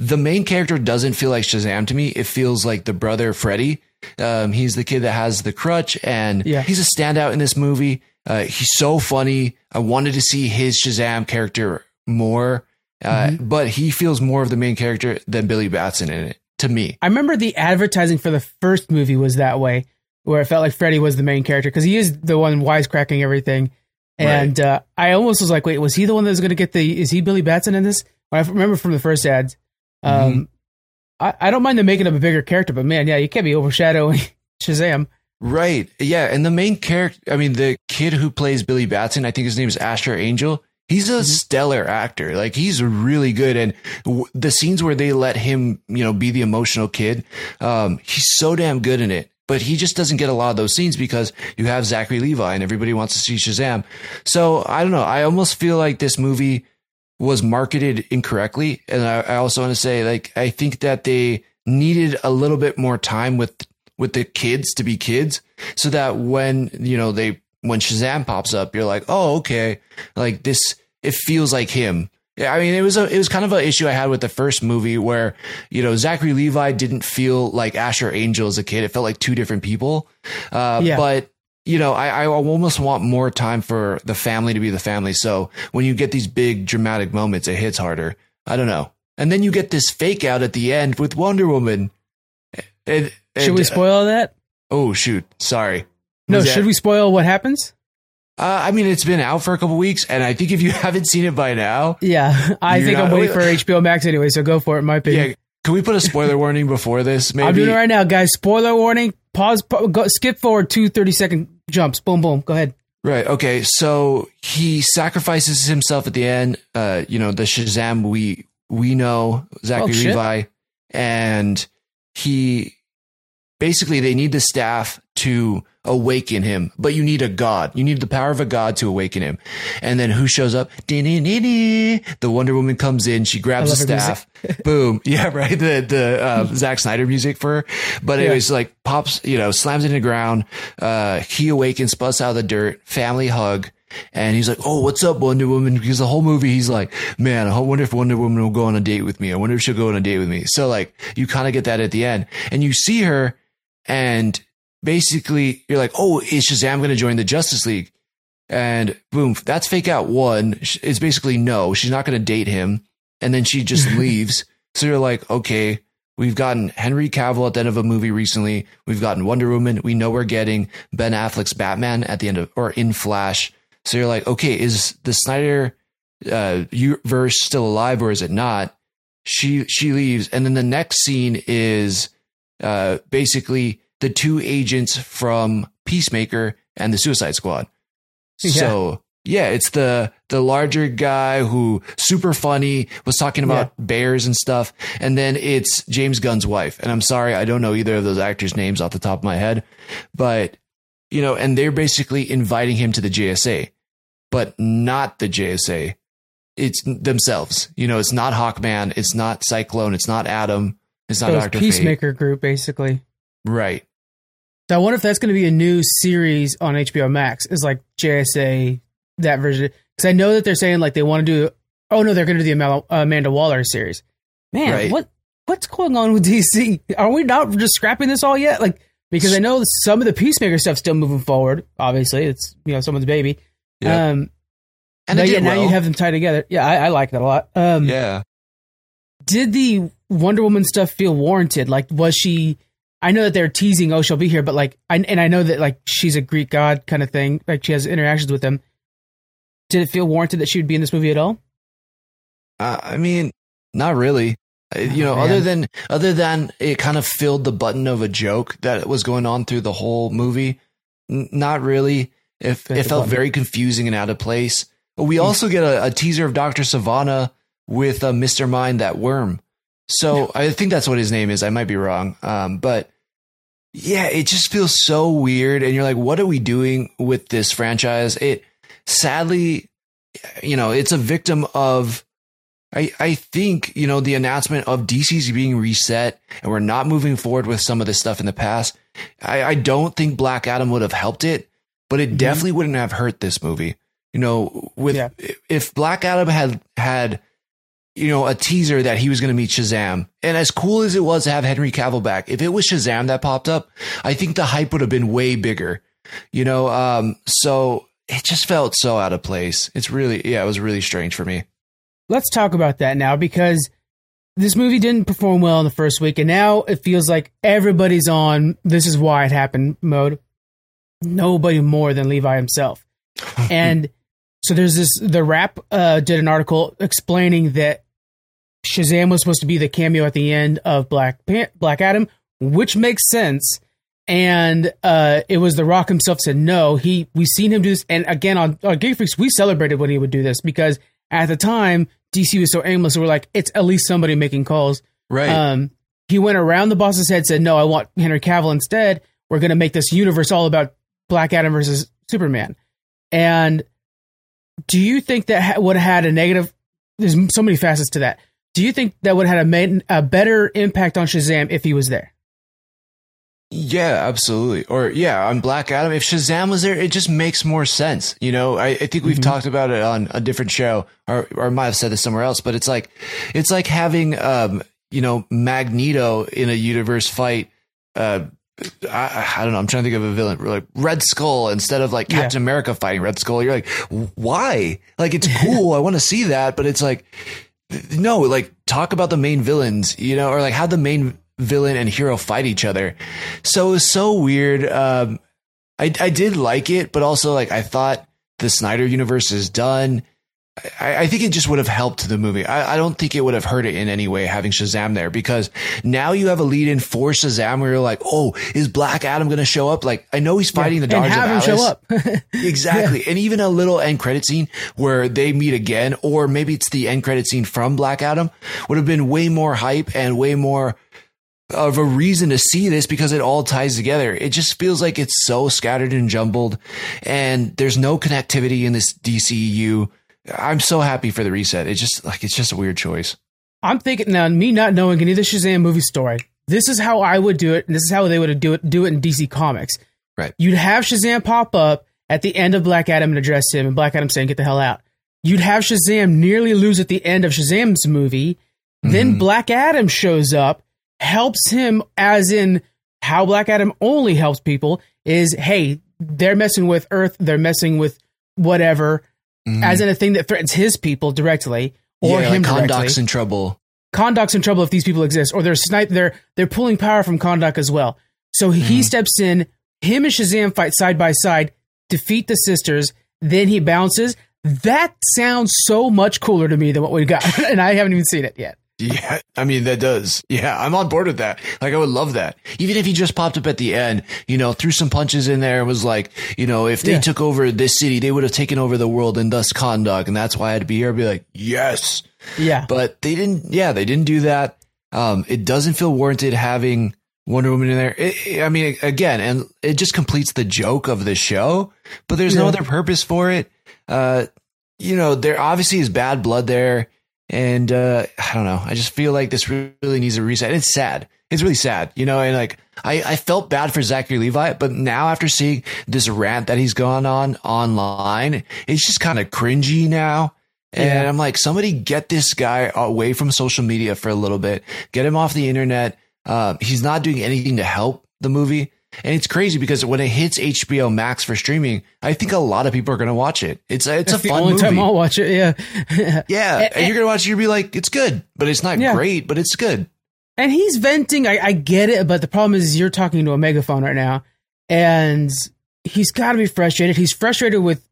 the main character doesn't feel like Shazam to me. It feels like the brother Freddy. Um, he's the kid that has the crutch, and Yeah. he's a standout in this movie. Uh, he's so funny. I wanted to see his Shazam character more, uh, Mm-hmm. but he feels more of the main character than Billy Batson in it. To me, I remember the advertising for the first movie was that way, where it felt like Freddy was the main character because he is the one wisecracking everything. And uh, I almost was like, wait, was he the one that was going to get the? Is he Billy Batson in this? I remember from the first ads. Um, I, I don't mind them making him a bigger character, but man, yeah, you can't be overshadowing [LAUGHS] Shazam. Right. Yeah. And the main character, I mean, the kid who plays Billy Batson, I think his name is Asher Angel. He's a stellar actor. Like he's really good. And w- the scenes where they let him, you know, be the emotional kid, um, he's so damn good in it. But he just doesn't get a lot of those scenes because you have Zachary Levi and everybody wants to see Shazam. So I don't know. I almost feel like this movie was marketed incorrectly. And I, I also want to say, like, I think that they needed a little bit more time with with the kids to be kids, so that when you know they when Shazam pops up, you're like, oh, okay, like this. It feels like him. Yeah, I mean, it was a it was kind of an issue I had with the first movie where you know Zachary Levi didn't feel like Asher Angel as a kid. It felt like two different people. Uh, Yeah. But you know, I, I almost want more time for the family to be the family. So when you get these big dramatic moments, it hits harder. I don't know. And then you get this fake out at the end with Wonder Woman. And, Should we spoil that? Oh shoot! Sorry. No, that- should we spoil what happens? Uh, I mean, it's been out for a couple weeks, and I think if you [LAUGHS] haven't seen it by now, Yeah, [LAUGHS] I think I'm waiting for [LAUGHS] HBO Max anyway, so go for it. My opinion, yeah. Can we put a spoiler warning before this? Maybe. I'm doing it right now, guys. Spoiler warning. Pause. pa- go, skip forward two 30 second jumps. Boom, boom. Go ahead. Right. Okay. So he sacrifices himself at the end. Uh, you know, the Shazam we we know Zachary Oh. Levi, and he basically they need the staff to awaken him, but you need a god. You need the power of a god to awaken him. And then who shows up? The Wonder Woman comes in. She grabs the staff. [LAUGHS] Boom. Yeah. Right. The the uh, Zack Snyder music for her. But Yeah. anyways, like pops, you know, slams into the ground. Uh, he awakens, busts out of the dirt, family hug. And he's like, "Oh, what's up, Wonder Woman?" Because the whole movie, he's like, "Man, I wonder if Wonder Woman will go on a date with me. I wonder if she'll go on a date with me." So, like, you kind of get that at the end, and you see her, and basically, you're like, "Oh, is Shazam going to join the Justice League?" And boom, that's fake out one. It's basically no, she's not going to date him, and then she just [LAUGHS] leaves. So you're like, okay, we've gotten Henry Cavill at the end of a movie recently. We've gotten Wonder Woman. We know we're getting Ben Affleck's Batman at the end of or in Flash. So you're like, okay, is the Snyder uh, verse still alive or is it not? She she leaves, and then the next scene is uh, basically the two agents from Peacemaker and the Suicide Squad. Yeah. So yeah, it's the the larger guy who super funny was talking about bears and stuff, and then it's James Gunn's wife. And I'm sorry, I don't know either of those actors' names off the top of my head, but you know, and they're basically inviting him to the JSA, but not the JSA. It's themselves. You know, it's not Hawkman, it's not Cyclone, it's not Adam, it's not Doctor Fate. Peacemaker group, basically. Right. So I wonder if that's going to be a new series on HBO Max. Is like JSA that version? Because I know that they're saying like they want to do. Oh no, they're going to do the Amanda, Amanda Waller series. Man, Right. what what's going on with DC? Are we not just scrapping this all yet? Like because I know some of the Peacemaker stuff's still moving forward. Obviously, it's you know someone's baby. Yep. Um, And yeah, did now you have them tied together. Yeah, I, I like that a lot. Um, yeah. did the Wonder Woman stuff feel warranted? Like, was she? I know that they're teasing, oh, she'll be here, but like, I, and I know that like she's a Greek god kind of thing. Like, she has interactions with them. Did it feel warranted that she would be in this movie at all? Uh, I mean, not really. Uh, You know, Oh, man. other than other than it kind of filled the button of a joke that was going on through the whole movie. N- not really. It, it felt button. very confusing and out of place. But we also get a, a teaser of Doctor Sivana with uh, Mister Mind, that worm. So I think that's what his name is. I might be wrong. Um, but yeah, it just feels so weird. And you're like, what are we doing with this franchise? It sadly, you know, it's a victim of I, I think, you know, the announcement of DC's being reset and we're not moving forward with some of this stuff in the past. I, I don't think Black Adam would have helped it, but it Mhm. definitely wouldn't have hurt this movie. You know, with Yeah. if Black Adam had had you know, a teaser that he was going to meet Shazam. And as cool as it was to have Henry Cavill back, if it was Shazam that popped up, I think the hype would have been way bigger. You know, um, so it just felt so out of place. It's really, yeah, it was really strange for me. Let's talk about that now because this movie didn't perform well in the first week, and now it feels like everybody's on this is why it happened mode. Nobody more than Levi himself. [LAUGHS] and so there's this the Wrap uh, did an article explaining that Shazam was supposed to be the cameo at the end of Black Pan- Black Adam, which makes sense. And uh, it was The Rock himself said no. He we seen him do this, and again on, on Geek Freaks we celebrated when he would do this because at the time DC was so aimless. We're like, it's at least somebody making calls. Right. Um, he went around the boss's head, said, "No, I want Henry Cavill instead. We're going to make this universe all about Black Adam versus Superman." And do you think that would have had a negative? There's so many facets to that. Do you think that would have had a, a better impact on Shazam if he was there? Yeah, absolutely. Or yeah, on Black Adam, if Shazam was there, it just makes more sense. You know, I, I think we've mm-hmm. talked about it on a different show, or or might have said this somewhere else, but it's like it's like having um, you know, Magneto in a universe fight uh I, I, don't know. I'm trying to think of a villain like Red Skull instead of like Captain yeah. America fighting Red Skull. You're like, why? Like, it's [LAUGHS] cool. I want to see that, but it's like, no, like talk about the main villains, you know, or like have the main villain and hero fight each other. So it was so weird. Um, I, I did like it, but also like I thought the Snyder universe is done. I, I, think it just would have helped the movie. I, I, don't think it would have hurt it in any way having Shazam there because now you have a lead in for Shazam where you're like, oh, is Black Adam going to show up? Like, I know he's fighting yeah, the Daughters and have him show up. [LAUGHS] exactly. Yeah. And even a little end credit scene where they meet again, or maybe it's the end credit scene from Black Adam would have been way more hype and way more of a reason to see this because it all ties together. It just feels like it's so scattered and jumbled and there's no connectivity in this DCU. I'm so happy for the reset. It's just like, it's just a weird choice. I'm thinking now, me not knowing any of the Shazam movie story, this is how I would do it. And this is how they would do it, do it in DC Comics. Right. You'd have Shazam pop up at the end of Black Adam and address him, and Black Adam saying, get the hell out. You'd have Shazam nearly lose at the end of Shazam's movie. Then mm-hmm. Black Adam shows up helps him as in how Black Adam only helps people is hey, they're messing with Earth, they're messing with whatever, mm. as in a thing that threatens his people directly or yeah, him like Kahndaq's in trouble. Kahndaq's in trouble if these people exist, or they're snipe they're they're pulling power from Kahndaq as well. So he mm. steps in, him and Shazam fight side by side, defeat the sisters, then he bounces. That sounds so much cooler to me than what we got, [LAUGHS] and I haven't even seen it yet. Yeah, [LAUGHS] I mean that does. Yeah, I'm on board with that. Like I would love that. Even if he just popped up at the end, you know, threw some punches in there and was like, you know, if they yeah. took over this city, they would have taken over the world and thus Kahndaq, and that's why I had to be here. I'd be like, yes. Yeah. But they didn't. Yeah, they didn't do that. Um, it doesn't feel warranted having Wonder Woman in there. It, I mean, again, and it just completes the joke of the show. But there's yeah. no other purpose for it. Uh, you know, there obviously is bad blood there and uh, I don't know. I just feel like this really needs a reset. It's sad. It's really sad, you know. And like, I, I felt bad for Zachary Levi, but now after seeing this rant that he's gone on online, it's just kind of cringy now. And yeah. I'm like, somebody get this guy away from social media for a little bit. Get him off the internet. Uh, he's not doing anything to help the movie. And it's crazy because when it hits HBO Max for streaming, I think a lot of people are going to watch it. It's a, it's That's a fun the only movie. time I'll watch it. Yeah, [LAUGHS] yeah. And, and, you're going to watch it. You'll be like, it's good, but it's not yeah. great, but it's good. And he's venting. I, I get it, but the problem is you're talking to a megaphone right now, and he's got to be frustrated. He's frustrated with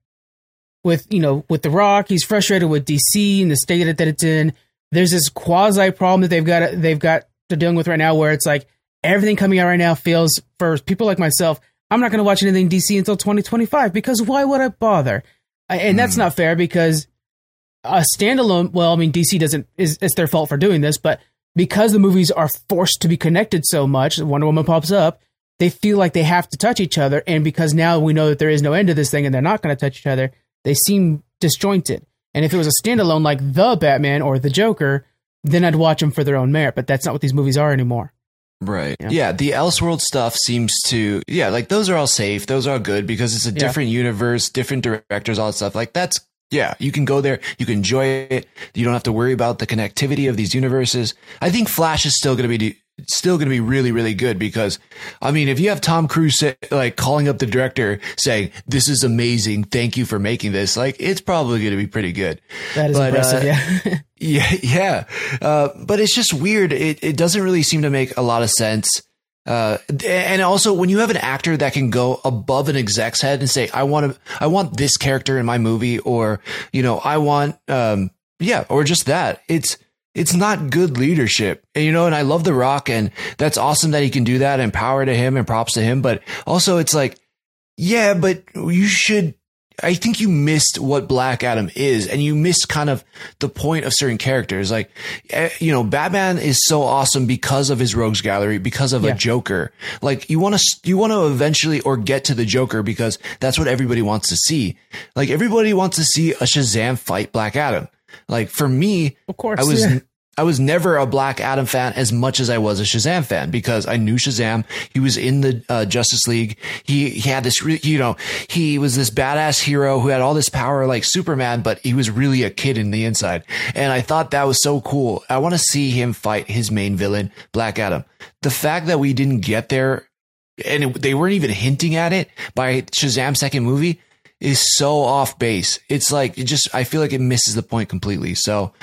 with you know with the Rock. He's frustrated with DC and the state that, that it's in. There's this quasi problem that they've got they've got they're dealing with right now, where it's like everything coming out right now feels for people like myself. I'm not going to watch anything DC until 2025 because why would I bother? And that's mm. not fair because a standalone. Well, I mean, DC doesn't. Is it's their fault for doing this, but because the movies are forced to be connected so much, Wonder Woman pops up. They feel like they have to touch each other, and because now we know that there is no end to this thing, and they're not going to touch each other, they seem disjointed. And if it was a standalone like the Batman or the Joker, then I'd watch them for their own merit. But that's not what these movies are anymore. Right. Yeah. yeah. The Elseworld stuff seems to, yeah, like those are all safe. Those are all good because it's a different universe, different directors, all that stuff. Like that's Yeah, you can go there. You can enjoy it. You don't have to worry about the connectivity of these universes. I think Flash is still going to be still going to be really, really good because, I mean, if you have Tom Cruise say, like calling up the director saying, "This is amazing, thank you for making this," like it's probably going to be pretty good. That is But, impressive. uh, yeah. [LAUGHS] [LAUGHS] Yeah, yeah. Uh, but it's just weird. It it doesn't really seem to make a lot of sense. Uh, and also when you have an actor that can go above an exec's head and say, I want to, I want this character in my movie, or, you know, I want, um, yeah, or just that. It's, it's not good leadership. And, you know, and I love The Rock and that's awesome that he can do that and power to him and props to him. But also it's like, yeah, but you should. I think you missed what Black Adam is, and you missed kind of the point of certain characters. Like, eh, you know, Batman is so awesome because of his rogues gallery, because of Yeah. a Joker. Like, you want to, you want to eventually or get to the Joker because that's what everybody wants to see. Like, everybody wants to see a Shazam fight Black Adam. Like, for me, Of course. I was yeah. I was never a Black Adam fan as much as I was a Shazam fan because I knew Shazam. He was in the uh, Justice League. He he had this, re- you know, he was this badass hero who had all this power like Superman, but he was really a kid in the inside. And I thought that was so cool. I want to see him fight his main villain, Black Adam. The fact that we didn't get there and it, they weren't even hinting at it by Shazam's second movie is so off base. It's like it just I feel like it misses the point completely. So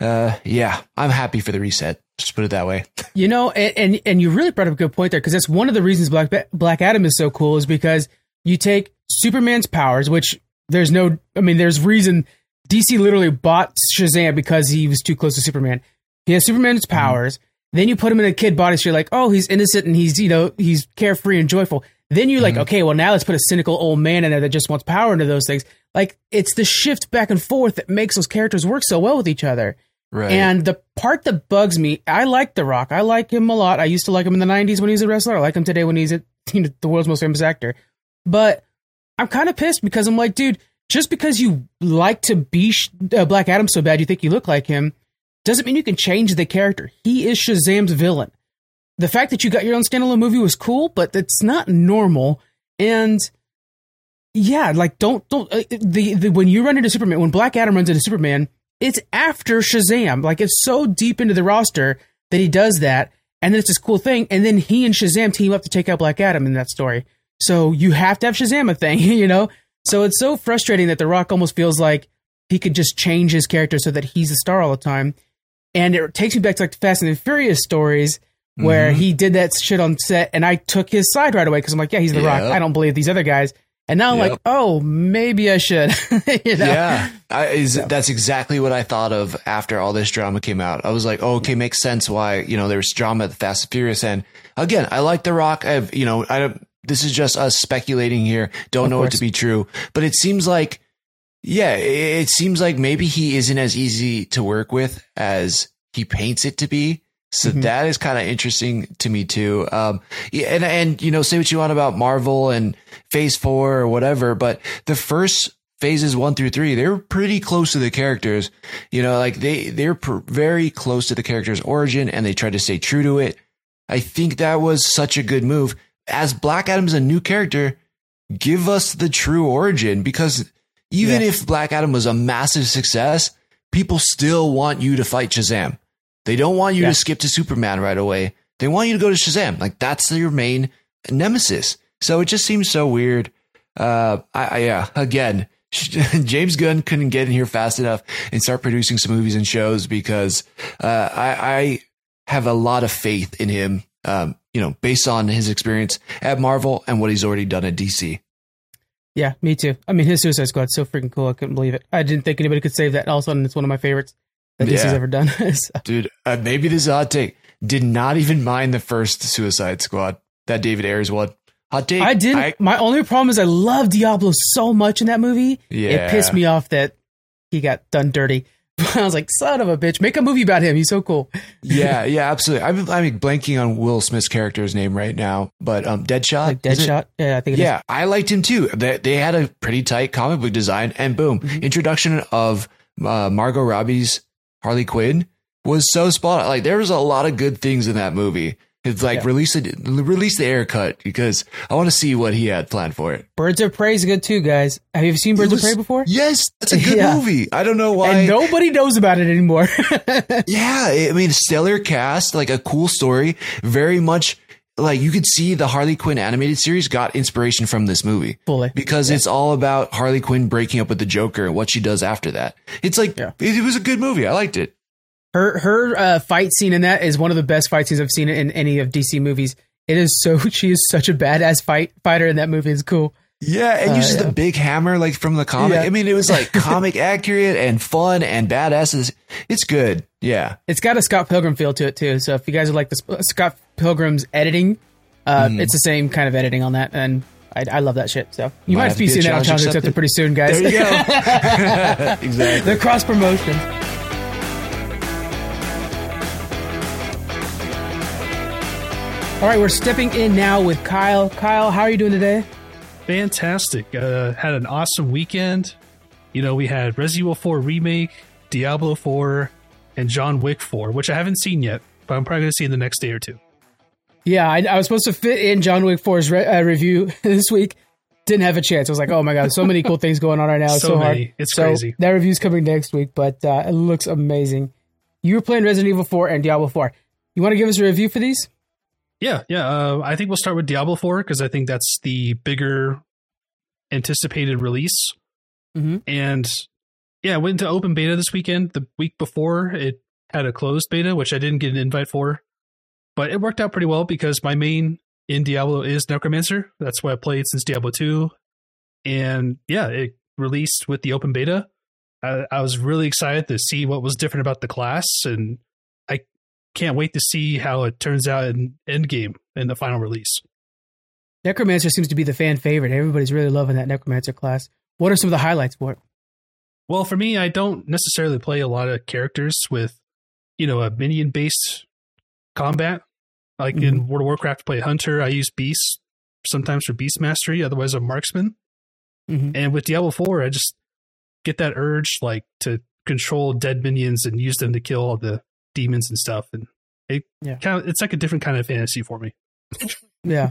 uh yeah, I'm happy for the reset. Just put it that way. [LAUGHS] You know, and, and and you really brought up a good point there because that's one of the reasons Black Black Adam is so cool is because you take Superman's powers, which there's no, I mean, there's reason DC literally bought Shazam because he was too close to Superman. He has Superman's powers. Then you put him in a kid body, so you're like, oh, he's innocent and he's you know he's carefree and joyful. Then you're like, okay, well now let's put a cynical old man in there that just wants power into those things. Like it's the shift back and forth that makes those characters work so well with each other. Right. And the part that bugs me, I like The Rock. I like him a lot. I used to like him in the 90s when he was a wrestler. I like him today when he's a, [LAUGHS] you know, the world's most famous actor. But I'm kind of pissed because I'm like, dude, just because you like to be Sh- uh, Black Adam so bad you think you look like him doesn't mean you can change the character. He is Shazam's villain. The fact that you got your own standalone movie was cool, but it's not normal. And yeah, like don't don't uh, the, the when you run into Superman, when Black Adam runs into Superman, it's after Shazam. Like it's so deep into the roster that he does that, and then it's this cool thing, and then he and Shazam team up to take out Black Adam in that story. So you have to have Shazam a thing, [LAUGHS] you know. So it's so frustrating that The Rock almost feels like he could just change his character so that he's a star all the time. And it takes me back to like the Fast and the Furious stories where Mhm. he did that shit on set, and I took his side right away because I'm like, yeah, he's The Rock. I don't believe these other guys. And now I'm Yep. like, oh, maybe I should. [LAUGHS] you know? Yeah, I, is, that's exactly what I thought of after all this drama came out. I was like, oh, okay, makes sense why you know there was drama at the Fast and Furious end. Again, I like The Rock. I've you know I don't. This is just us speculating here. Don't Of know it to be true, but it seems like yeah, it, it seems like maybe he isn't as easy to work with as he paints it to be. So Mhm. that is kind of interesting to me too. Um, yeah, and and you know, say what you want about Marvel and Phase Four or whatever, but the first phases one through three, they were pretty close to the characters. You know, like they they're pr- very close to the character's origin, and they tried to stay true to it. I think that was such a good move. As Black Adam's a new character, give us the true origin because even Yeah. if Black Adam was a massive success, people still want you to fight Shazam. They don't want you Yeah. to skip to Superman right away. They want you to go to Shazam. Like that's your main nemesis. So it just seems so weird. Uh, I, I yeah, again, [LAUGHS] James Gunn couldn't get in here fast enough and start producing some movies and shows because uh, I, I have a lot of faith in him. Um, you know, based on his experience at Marvel and what he's already done at DC. Yeah, me too. I mean, his Suicide Squad so freaking cool. I couldn't believe it. I didn't think anybody could save that. All of a sudden, it's one of my favorites that DC's Yeah. ever done. [LAUGHS] So, Dude, uh, maybe this is a hot take. Did not even mind the first Suicide Squad, that David Ayer's one. Hot take. I didn't. my only problem is I love Diablo so much in that movie. yeah. It pissed me off that he got done dirty. [LAUGHS] I was like, son of a bitch, make a movie about him. He's so cool. [LAUGHS] yeah, yeah, absolutely. I'm, I'm blanking on Will Smith's character's name right now, but um, Deadshot. Like? Deadshot. Yeah, I think it is. Yeah, I liked him too. They, they had a pretty tight comic book design, and boom, Mhm. introduction of uh, Margot Robbie's Harley Quinn was so spot. Like there was a lot of good things in that movie, It's like Yeah. release it, release the Ayer cut because I want to see what he had planned for it. Birds of Prey is good too, guys. Have you seen Birds It of Prey before? Yes, that's a [LAUGHS] good Yeah. movie. I don't know why. And nobody knows about it anymore. [LAUGHS] Yeah, I mean, stellar cast, like a cool story. Very much like you could see the Harley Quinn animated series got inspiration from this movie Fully. because it's all about Harley Quinn breaking up with the Joker and what she does after that. It's like Yeah. it, it was a good movie. I liked it. Her her uh, fight scene in that is one of the best fight scenes I've seen in any of DC movies. It is so [LAUGHS] she is such a badass fight fighter in that movie. It's cool. Yeah, and Uh, uses yeah. the big hammer like from the comic. Yeah. I mean, it was like [LAUGHS] comic accurate and fun and badass. It's- good. Yeah. It's got a Scott Pilgrim feel to it too. So if you guys would like the Sp- Scott Pilgrim's editing, uh, Mm-hmm. it's the same kind of editing on that, and I, I love that shit. So you Might might, be seeing that on challenge Accepted pretty soon, guys. There you go. [LAUGHS] [LAUGHS] exactly. They're cross promotions. All right, we're stepping in now with Kyle. Kyle, how are you doing today? Fantastic. Uh, had an awesome weekend. You know, we had Resident Evil 4 Remake, Diablo 4, and John Wick 4, which I haven't seen yet, but I'm probably going to see in the next day or two. Yeah, I, I was supposed to fit in John Wick 4's re- uh, review [LAUGHS] this week. Didn't have a chance. I was like, oh my god, so many cool things going on right now. It's so, So hard. It's so crazy. That review's coming next week, but uh, it looks amazing. You were playing Resident Evil 4 and Diablo 4. You want to give us a review for these? Yeah, yeah. Uh, I think we'll start with Diablo 4 because I think that's the bigger anticipated release. Mhm. And yeah, I went into open beta this weekend. The week before, it had a closed beta, which I didn't get an invite for. But it worked out pretty well because my main in Diablo is Necromancer. That's why I played since Diablo 2. And yeah, it released with the open beta. I, I was really excited to see what was different about the class. And can't wait to see how it turns out in Endgame in the final release. Necromancer seems to be the fan favorite. Everybody's really loving that Necromancer class. What are some of the highlights for it? Well, for me, I don't necessarily play a lot of characters with, you know, a minion based combat. Like in World of Warcraft, I play Hunter. I use Beast sometimes for Beast Mastery, otherwise, a marksman. Mhm. And with Diablo 4, I just get that urge like to control dead minions and use them to kill all the demons and stuff. And it Yeah. kind of, it's like a different kind of fantasy for me. [LAUGHS] Yeah,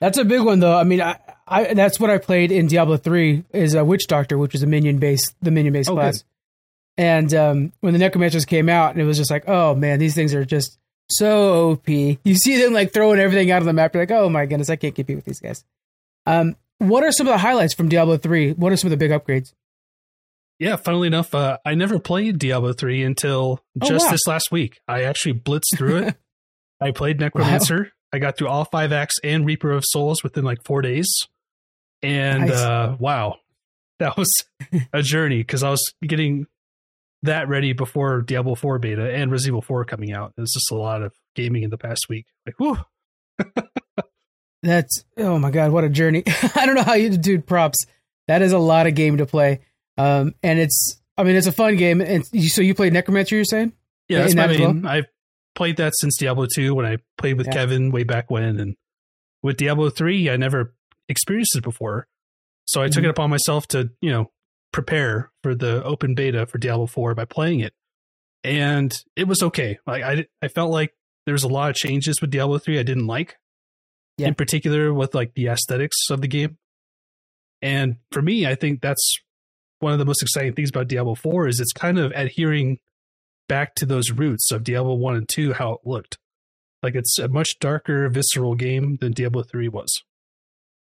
that's a big one though. I mean, I, I that's what I played in Diablo three is a witch doctor, which was a minion based the minion based Oh, good. class. And um, when the necromancers came out, and it was just like, oh man, these things are just so OP. You see them like throwing everything out of the map. You're like, oh my goodness, I can't compete with these guys. Um, what are some of the highlights from Diablo three? What are some of the big upgrades? Yeah, funnily enough, uh, I never played Diablo 3 until Oh, just wow. this last week. I actually blitzed through it. [LAUGHS] I played Necromancer. I got through all five acts and Reaper of Souls within like four days. And Nice. uh, wow, that was a [LAUGHS] journey because I was getting that ready before Diablo 4 beta and Resident Evil 4 coming out. It was just a lot of gaming in the past week. Like. [LAUGHS] That's oh my god, what a journey! I don't know how you do props. That is a lot of game to play, um, and it's I mean it's a fun game. And you, so you played Necromancer, you're saying? Yeah, that's my well? main. I've played that since Diablo 2 when I played with Yeah. Kevin way back when. And with Diablo 3, I never experienced it before. So I took Mhm. it upon myself to, you know, prepare for the open beta for Diablo 4 by playing it. And it was okay. Like I, I felt like there's a lot of changes with Diablo 3 I didn't like. Yeah. In particular with like the aesthetics of the game. And for me, I think that's one of the most exciting things about Diablo 4 is it's kind of adhering back to those roots of Diablo 1 and 2, how it looked. Like it's a much darker, visceral game than Diablo 3 was.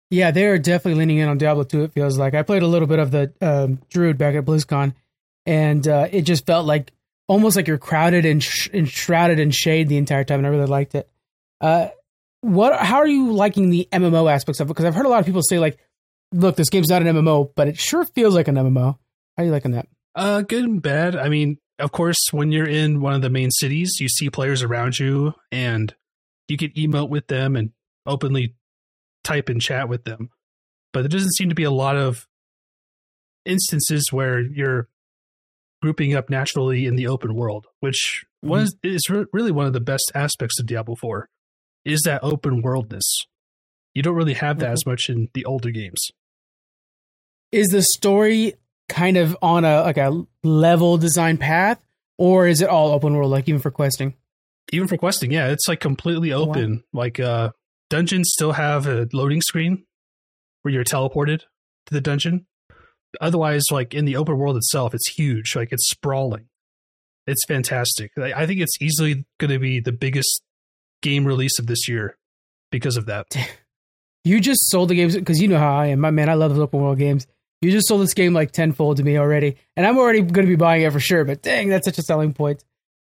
Yeah, they are definitely leaning in on Diablo 2. It feels like I played a little bit of the um, Druid back at BlizzCon, and uh, it just felt like almost like you're crowded and, sh- and shrouded in shade the entire time, and I really liked it. Uh, what? How are you liking the MMO aspects of it? Because I've heard a lot of people say like, "Look, this game's not an MMO, but it sure feels like an MMO." How are you liking that? Uh, good and bad. I mean, of course, when you're in one of the main cities, you see players around you and you can emote with them and openly type and chat with them. But there doesn't seem to be a lot of instances where you're grouping up naturally in the open world, which was is re- really one of the best aspects of Diablo 4 is that open worldness. You don't really have that Mhm. as much in the older games. Is the story kind of on a like a level design path, or is it all open world, like even for questing? Even for questing, yeah, it's like completely Oh, wow. open. Like uh dungeons still have a loading screen where you're teleported to the dungeon. Otherwise, like in the open world itself, it's huge. Like it's sprawling. It's fantastic. I think it's easily going to be the biggest game release of this year because of that. [LAUGHS] You just sold the games because you know how I am. My man, I love those open world games. You just sold this game like tenfold to me already, and I'm already going to be buying it for sure. But dang, that's such a selling point.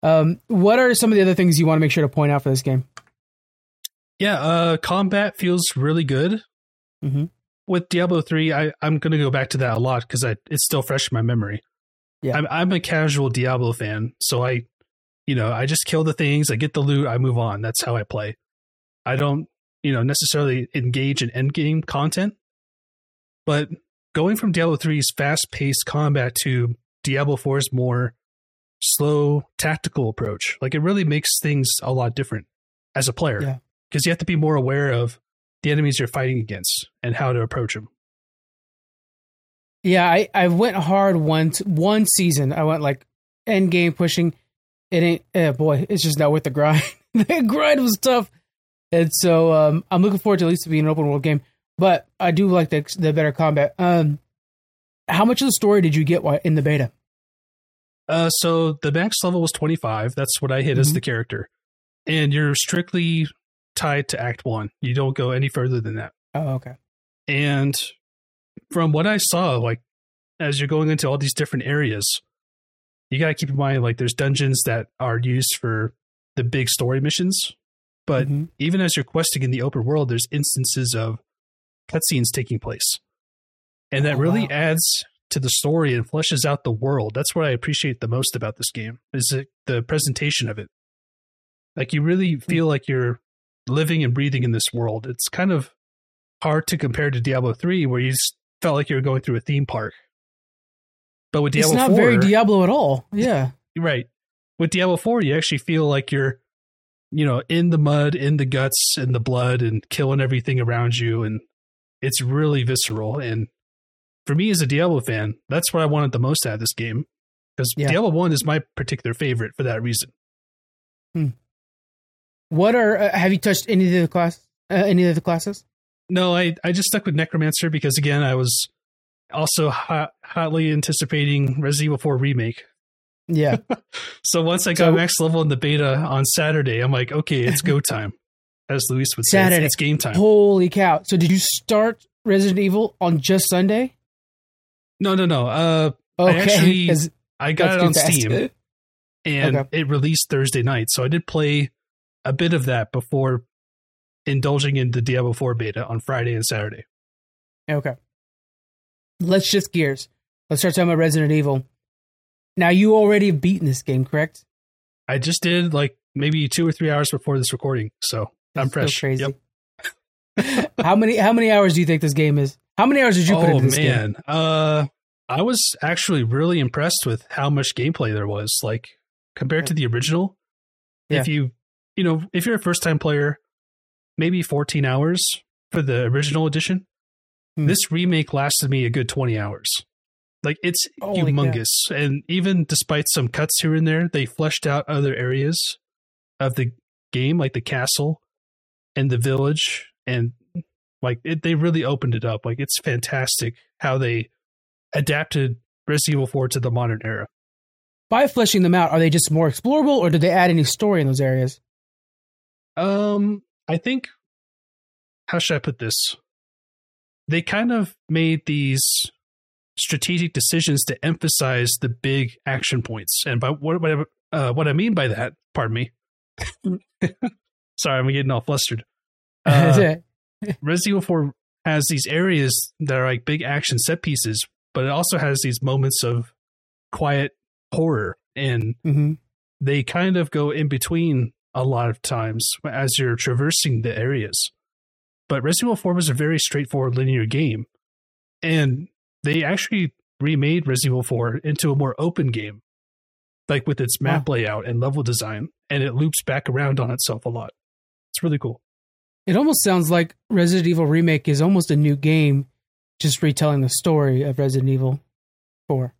Um, what are some of the other things you want to make sure to point out for this game? Yeah, uh combat feels really good. Mm-hmm. with Diablo three, I I'm gonna go back to that a lot because I it's still fresh in my memory. Yeah. I'm I'm a casual Diablo fan, so I, you know, I just kill the things, I get the loot, I move on. That's how I play. I don't, you know, necessarily engage in end game content, but going from Diablo 3's fast paced combat to Diablo 4's more slow tactical approach, like it really makes things a lot different as a player Yeah. because you have to be more aware of the enemies you're fighting against and how to approach them. Yeah, I, I went hard once one season. I went like end game pushing. It ain't eh, boy, it's just not worth the grind. [LAUGHS] the grind was tough. And so um, I'm looking forward to at least being an open world game. But I do like the the better combat. Um, how much of the story did you get in the beta? Uh, so the max level was 25. That's what I hit as Mhm. the character. And you're strictly tied to Act 1. You don't go any further than that. Oh, okay. And from what I saw, like as you're going into all these different areas, you got to keep in mind like there's dungeons that are used for the big story missions. But Mhm. even as you're questing in the open world, there's instances of cutscenes taking place. And that Oh, really wow. adds to the story and fleshes out the world. That's what I appreciate the most about this game is the presentation of it. Like you really Hmm. feel like you're living and breathing in this world. It's kind of hard to compare to Diablo 3 where you just felt like you were going through a theme park. But with Diablo it's not 4, very Diablo at all. Yeah. [LAUGHS] Right. With Diablo 4, you actually feel like you're, you know, in the mud, in the guts, in the blood, and killing everything around you. And it's really visceral. And for me as a Diablo fan, that's what I wanted the most out of this game. Because Yeah. Diablo 1 is my particular favorite for that reason. What are uh, have you touched any of the class? Uh, any of the classes? No, I, I just stuck with Necromancer because, again, I was also hot, hotly anticipating Resident Evil 4 Remake. Yeah. [LAUGHS] So once I got So- max level in the beta on Saturday, I'm like, okay, it's go [LAUGHS] time. As Luis would say, it's- Saturday. it's game time. Holy cow! So did you start Resident Evil on just Sunday? No, no, no. Uh, Okay. actually 'cause I got it on fast. Steam and Okay. it released Thursday night. So I did play a bit of that before indulging in the Diablo 4 beta on Friday and Saturday. Okay. Let's shift gears. Let's start talking about Resident Evil. Now you already have beaten this game, correct? I just did like maybe two or three hours before this recording. So I'm fresh. crazy. Yep. [LAUGHS] how many how many hours do you think this game is? How many hours did you put oh into this game? man. Uh, I was actually really impressed with how much gameplay there was. Like compared to the original, Yeah. if you, you know, if you're a first time player, maybe 14 hours for the original edition. Hmm. This remake lasted me a good 20 hours. Like it's cow. humongous. And even despite some cuts here and there, they fleshed out other areas of the game, like the castle and the village. And like it, they really opened it up. Like it's fantastic how they adapted Resident Evil 4 to the modern era. By fleshing them out, are they just more explorable, or did they add any story in those areas? Um, I think how should I put this? They kind of made these strategic decisions to emphasize the big action points, and by what what, I- uh, what I mean by that, pardon me. [LAUGHS] Sorry, I'm getting all flustered. [LAUGHS] Uh, Resident Evil 4 has these areas that are like big action set pieces, but it also has these moments of quiet horror and hmm they kind of go in between a lot of times as you're traversing the areas. But Resident Evil 4 was a very straightforward linear game. And they actually remade Resident Evil 4 into a more open game, like with its map layout and level design, and it loops back around on itself a lot. It's really cool. It almost sounds like Resident Evil Remake is almost a new game, just retelling the story of Resident Evil 4.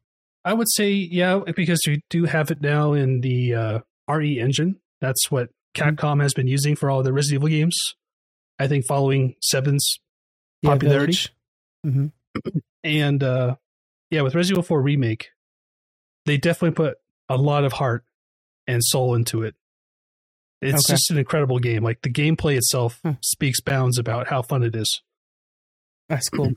I would say, yeah, because you do have it now in the uh, RE engine. That's what Capcom has been using for all the Resident Evil games. I think following Seven's Yeah, popularity. Village. Mhm. And uh yeah, with Resident Evil 4 remake, they definitely put a lot of heart and soul into it. It's Okay. just an incredible game. Like the gameplay itself Hmm. speaks bounds about how fun it is. That's cool.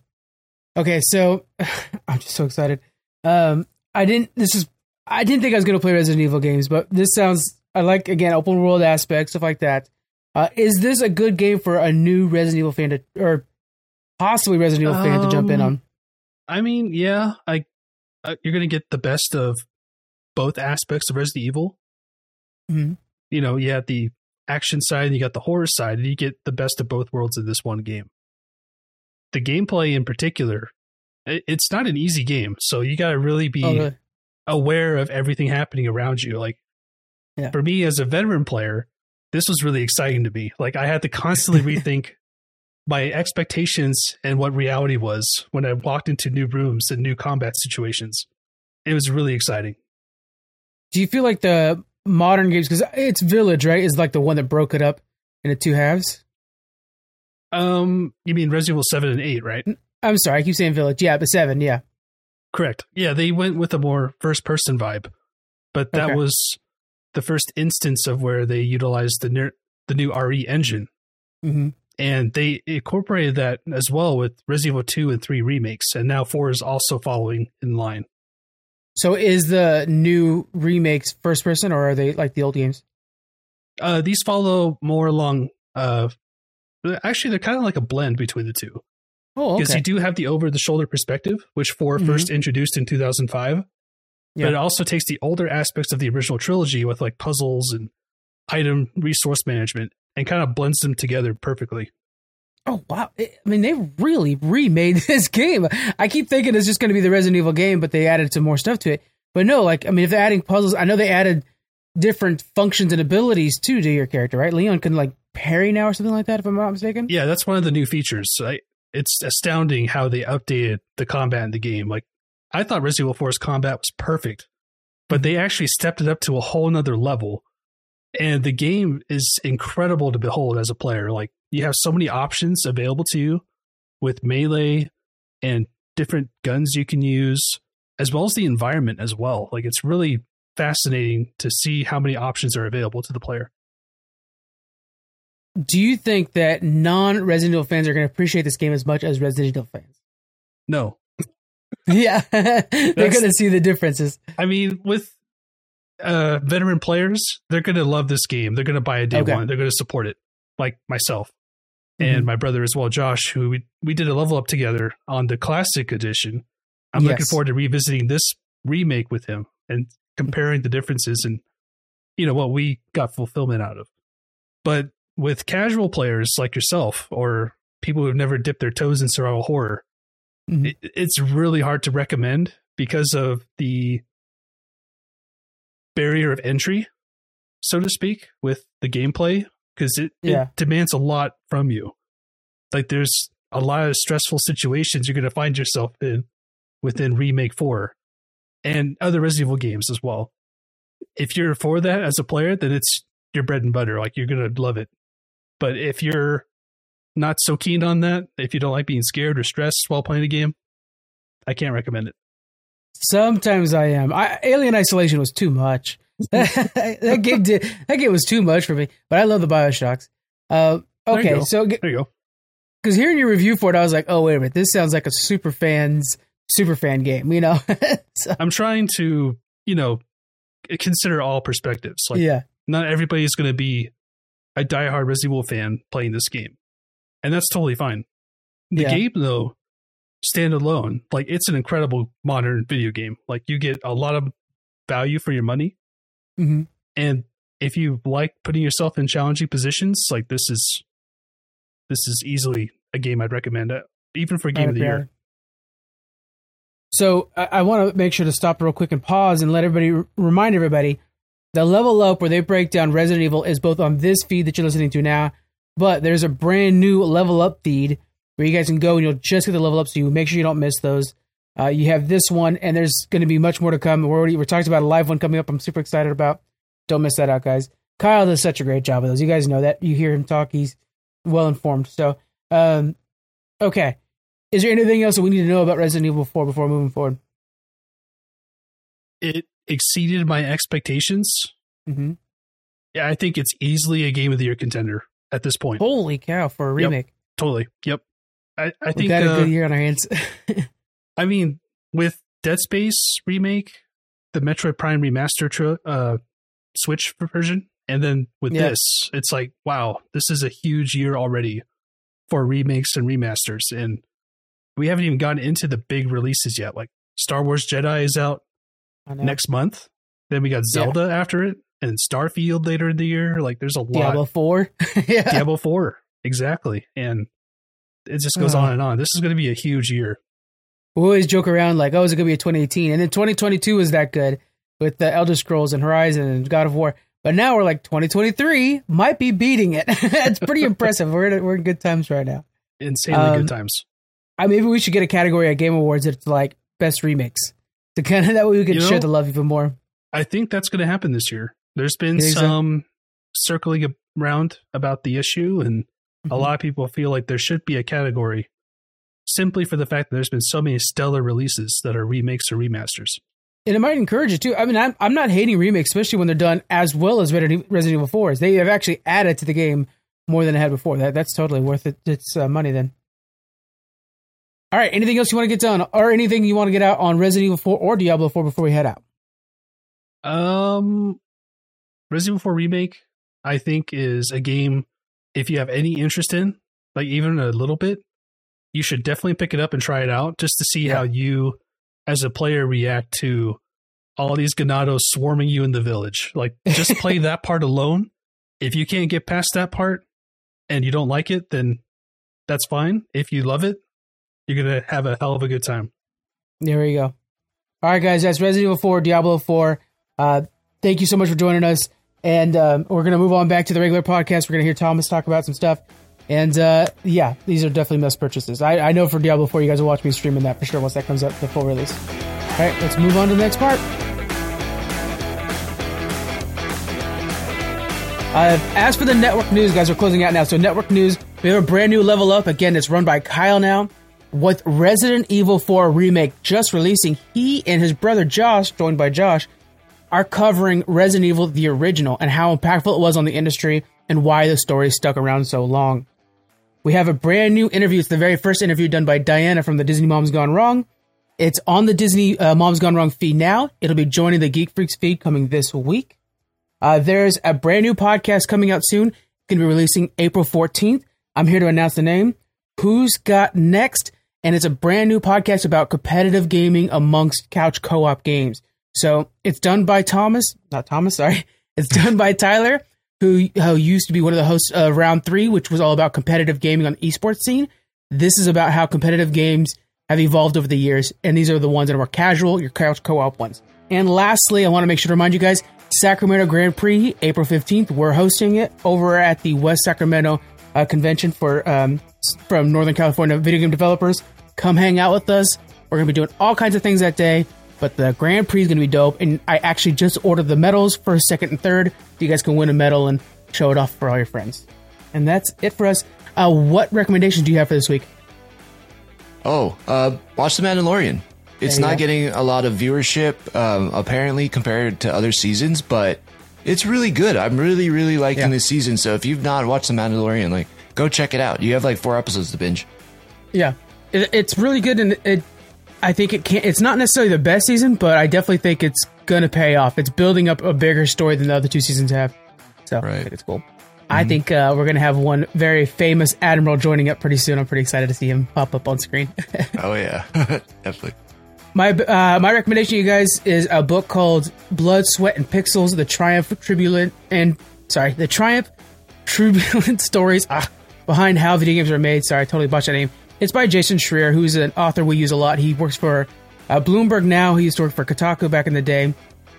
Okay, so [SIGHS] I'm just so excited. Um, I didn't. This is. I didn't think I was going to play Resident Evil games, but this sounds. I like again open world aspects, stuff like that. Uh, is this a good game for a new Resident Evil fan to, or possibly Resident Evil fan to jump in Um, on? I mean, yeah, I uh, you're going to get the best of both aspects of Resident Evil. Mhm. You know, you have the action side and you got the horror side, and you get the best of both worlds in this one game. The gameplay in particular, it, it's not an easy game, so you got to really be Oh, really? aware of everything happening around you. Like Yeah. for me as a veteran player, this was really exciting to me. Like I had to constantly [LAUGHS] rethink my expectations and what reality was when I walked into new rooms and new combat situations. It was really exciting. Do you feel like the modern games because it's Village, right? Is like the one that broke it up into two halves. Um, you mean Resident Evil 7 and 8, right? I'm sorry, I keep saying Village. Yeah, but seven. Yeah. Correct. Yeah, they went with a more first person vibe. But that Okay. was the first instance of where they utilized the ner- the new RE engine. hmm and they incorporated that as well with Resident Evil 2 and 3 remakes, and now 4 is also following in line. So is the new remakes first person or are they like the old games? Uh, these follow more along. Uh, actually, they're kind of like a blend between the two Oh, because okay. you do have the over the shoulder perspective, which 4 Mhm. first introduced in 2005. Yeah. But it also takes the older aspects of the original trilogy with like puzzles and item resource management and kind of blends them together perfectly. Oh wow! I mean, they really remade [LAUGHS] this game. I keep thinking it's just going to be the Resident Evil game, but they added some more stuff to it. But no, like I mean, if they're adding puzzles, I know they added different functions and abilities too to your character, right? Leon can like parry now or something like that, if I'm not mistaken. Yeah, that's one of the new features. I, it's astounding how they updated the combat in the game. Like, I thought Resident Evil 4's combat was perfect, but they actually stepped it up to a whole nother level. And the game is incredible to behold as a player. Like, you have so many options available to you with melee and different guns you can use, as well as the environment as well. Like, it's really fascinating to see how many options are available to the player. Do you think that non-Resident Evil fans are going to appreciate this game as much as Resident Evil fans? No, [LAUGHS] yeah, [LAUGHS] they're going to see the differences. I mean, with uh, veteran players, they're going to love this game. They're going to buy it day Okay. one. They're going to support it, like myself and Mhm. my brother as well, Josh, who we, we did a level up together on the classic edition. I'm looking forward to revisiting this remake with him and comparing the differences and you know what we got fulfillment out of. But with casual players like yourself or people who've never dipped their toes in survival horror, Mhm. it, it's really hard to recommend because of the barrier of entry, so to speak, with the gameplay because it, Yeah. it demands a lot from you. Like there's a lot of stressful situations you're going to find yourself in within Remake 4 and other Resident Evil games as well. If you're for that as a player, then it's your bread and butter. Like you're going to love it. But if you're not so keen on that, if you don't like being scared or stressed while playing a game, I can't recommend it. Sometimes I am. I, Alien Isolation was too much. [LAUGHS] that game did. That game was too much for me. But I love the Bioshocks. Uh, There okay, go. so There you go. because hearing your review for it, I was like, oh wait a minute, this sounds like a super fans super fan game. You know? [LAUGHS] So, I'm trying to, you know, consider all perspectives. Like yeah, not everybody's going to be a diehard Resident Evil fan playing this game, and that's totally fine. The Yeah. game, though, standalone, like it's an incredible modern video game. Like you get a lot of value for your money, Mhm. and if you like putting yourself in challenging positions, like this is this is easily a game I'd recommend, uh, even for game of the year. So I, I want to make sure to stop real quick and pause and let everybody remind everybody the level up where they break down Resident Evil is both on this feed that you're listening to now, but there's a brand new level up feed where you guys can go and you'll just get the level up. So you make sure you don't miss those. Uh, you have this one, and there's going to be much more to come. We're already we're talking about a live one coming up. I'm super excited about. Don't miss that out, guys. Kyle does such a great job of those. You guys know that. You hear him talk, he's well informed. So, um, okay. Is there anything else that we need to know about Resident Evil 4 before moving forward? It exceeded my expectations. Mm-hmm. Yeah, I think it's easily a game of the year contender at this point. Holy cow, for a remake. Yep, totally. Yep. I, I think got a good year on our hands. [LAUGHS] I mean, with Dead Space remake, the Metroid Prime remaster tr- uh, Switch version, and then with Yeah. this, it's like, wow, this is a huge year already for remakes and remasters, and we haven't even gotten into the big releases yet. Like Star Wars Jedi is out next month, then we got Yeah. Zelda after it, and Starfield later in the year. Like, there's a lot. Diablo 4. [LAUGHS] yeah. Diablo Four, exactly, and it just goes on and on. This is going to be a huge year. We always joke around like, oh, is it going to be a 2018? And then 2022 was that good with the Elder Scrolls and Horizon and God of War. But now we're like 2023 might be beating it. [LAUGHS] it's pretty impressive. We're in, we're in good times right now. Insanely Um, good times. I maybe we should get a category at Game Awards that's like best remix. To kind of [LAUGHS] that way we can You share the love even more. I think that's going to happen this year. There's been think so? some circling around about the issue, and a Mhm. lot of people feel like there should be a category simply for the fact that there's been so many stellar releases that are remakes or remasters. And it might encourage it too. I mean, I'm, I'm not hating remakes, especially when they're done as well as Resident Resident Evil 4 is. They have actually added to the game more than it had before. That That's totally worth it. It's uh, money then. All right. Anything else you want to get done or anything you want to get out on Resident Evil 4 or Diablo 4 before we head out? Um, Resident Evil 4 Remake, I think, is a game, if you have any interest in, like even a little bit, you should definitely pick it up and try it out just to see Yeah. how you, as a player, react to all these Ganados swarming you in the village. Like, just play [LAUGHS] that part alone. If you can't get past that part and you don't like it, then that's fine. If you love it, you're going to have a hell of a good time. There we go. All right, guys. That's Resident Evil 4, Diablo 4. Uh, thank you so much for joining us. And um, we're going to move on back to the regular podcast. We're going to hear Thomas talk about some stuff. And uh, yeah, these are definitely must purchases. I, I know for Diablo 4, you guys will watch me streaming that for sure once that comes up, the full release. All right, let's move on to the next part. Uh, as for the network news, guys, we're closing out now. So, network news, we have a brand new level up. Again, it's run by Kyle now. With Resident Evil 4 Remake just releasing, he and his brother Josh, joined by Josh, are covering Resident Evil the original and how impactful it was on the industry and why the story stuck around so long. We have a brand new interview. It's the very first interview done by Diana from the Disney Moms Gone Wrong. It's on the Disney uh, Moms Gone Wrong feed now. It'll be joining the Geek Freaks feed coming this week. Uh, there's a brand new podcast coming out soon. Going to be releasing April 14th. I'm here to announce the name. Who's Got Next? And it's a brand new podcast about competitive gaming amongst couch co-op games. So it's done by Thomas, not Thomas, sorry. [LAUGHS] It's done by Tyler, who, who used to be one of the hosts of Round 3, which was all about competitive gaming on the esports scene. This is about how competitive games have evolved over the years, and these are the ones that are more casual, your couch co-op ones. And lastly, I want to make sure to remind you guys, Sacramento Grand Prix, April 15th, we're hosting it over at the West Sacramento uh, convention for um, from Northern California video game developers. Come hang out with us. We're going to be doing all kinds of things that day, but the Grand Prix is going to be dope. And I actually just ordered the medals for second and third. So you guys can win a medal and show it off for all your friends. And that's it for us. Uh, what recommendations do you have for this week? Oh, uh, watch The Mandalorian. It's not go. getting a lot of viewership, um, apparently, compared to other seasons, but it's really good. I'm really, really liking Yeah. this season. So if you've not watched The Mandalorian, like, go check it out. You have like four episodes to binge. Yeah, it, it's really good, and it. I think it can't. It's not necessarily the best season, but I definitely think it's gonna pay off. It's building up a bigger story than the other two seasons have. So I think it's cool. I think uh, we're gonna have one very famous admiral joining up pretty soon. I'm pretty excited to see him pop up on screen. [LAUGHS] Oh, yeah. [LAUGHS] Definitely. my uh, my recommendation, to you guys, is a book called Blood, Sweat, and Pixels: The Triumph, Tribulent, and sorry, the Triumph, Turbulent [LAUGHS] Stories ah, behind how video games are made. Sorry, I totally botched that name. It's by Jason Schreier, who's an author we use a lot. He works for uh, Bloomberg now. He used to work for Kotaku back in the day.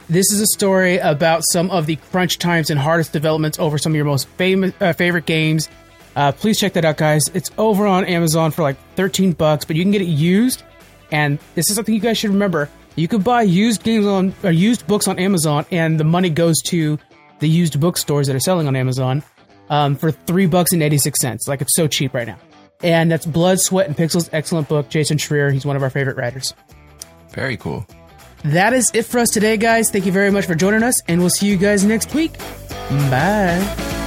This is a story about some of the crunch times and hardest developments over some of your most famous uh, favorite games. Uh, please check that out, guys. It's over on Amazon for like 13 bucks, but you can get it used. And this is something you guys should remember. You could buy used games on or used books on Amazon, and the money goes to the used bookstores that are selling on Amazon um, for three bucks and eighty six cents. Like it's so cheap right now. And that's Blood, Sweat, and Pixels. Excellent book. Jason Schreier. He's one of our favorite writers. Very cool. That is it for us today, guys. Thank you very much for joining us, and we'll see you guys next week. Bye.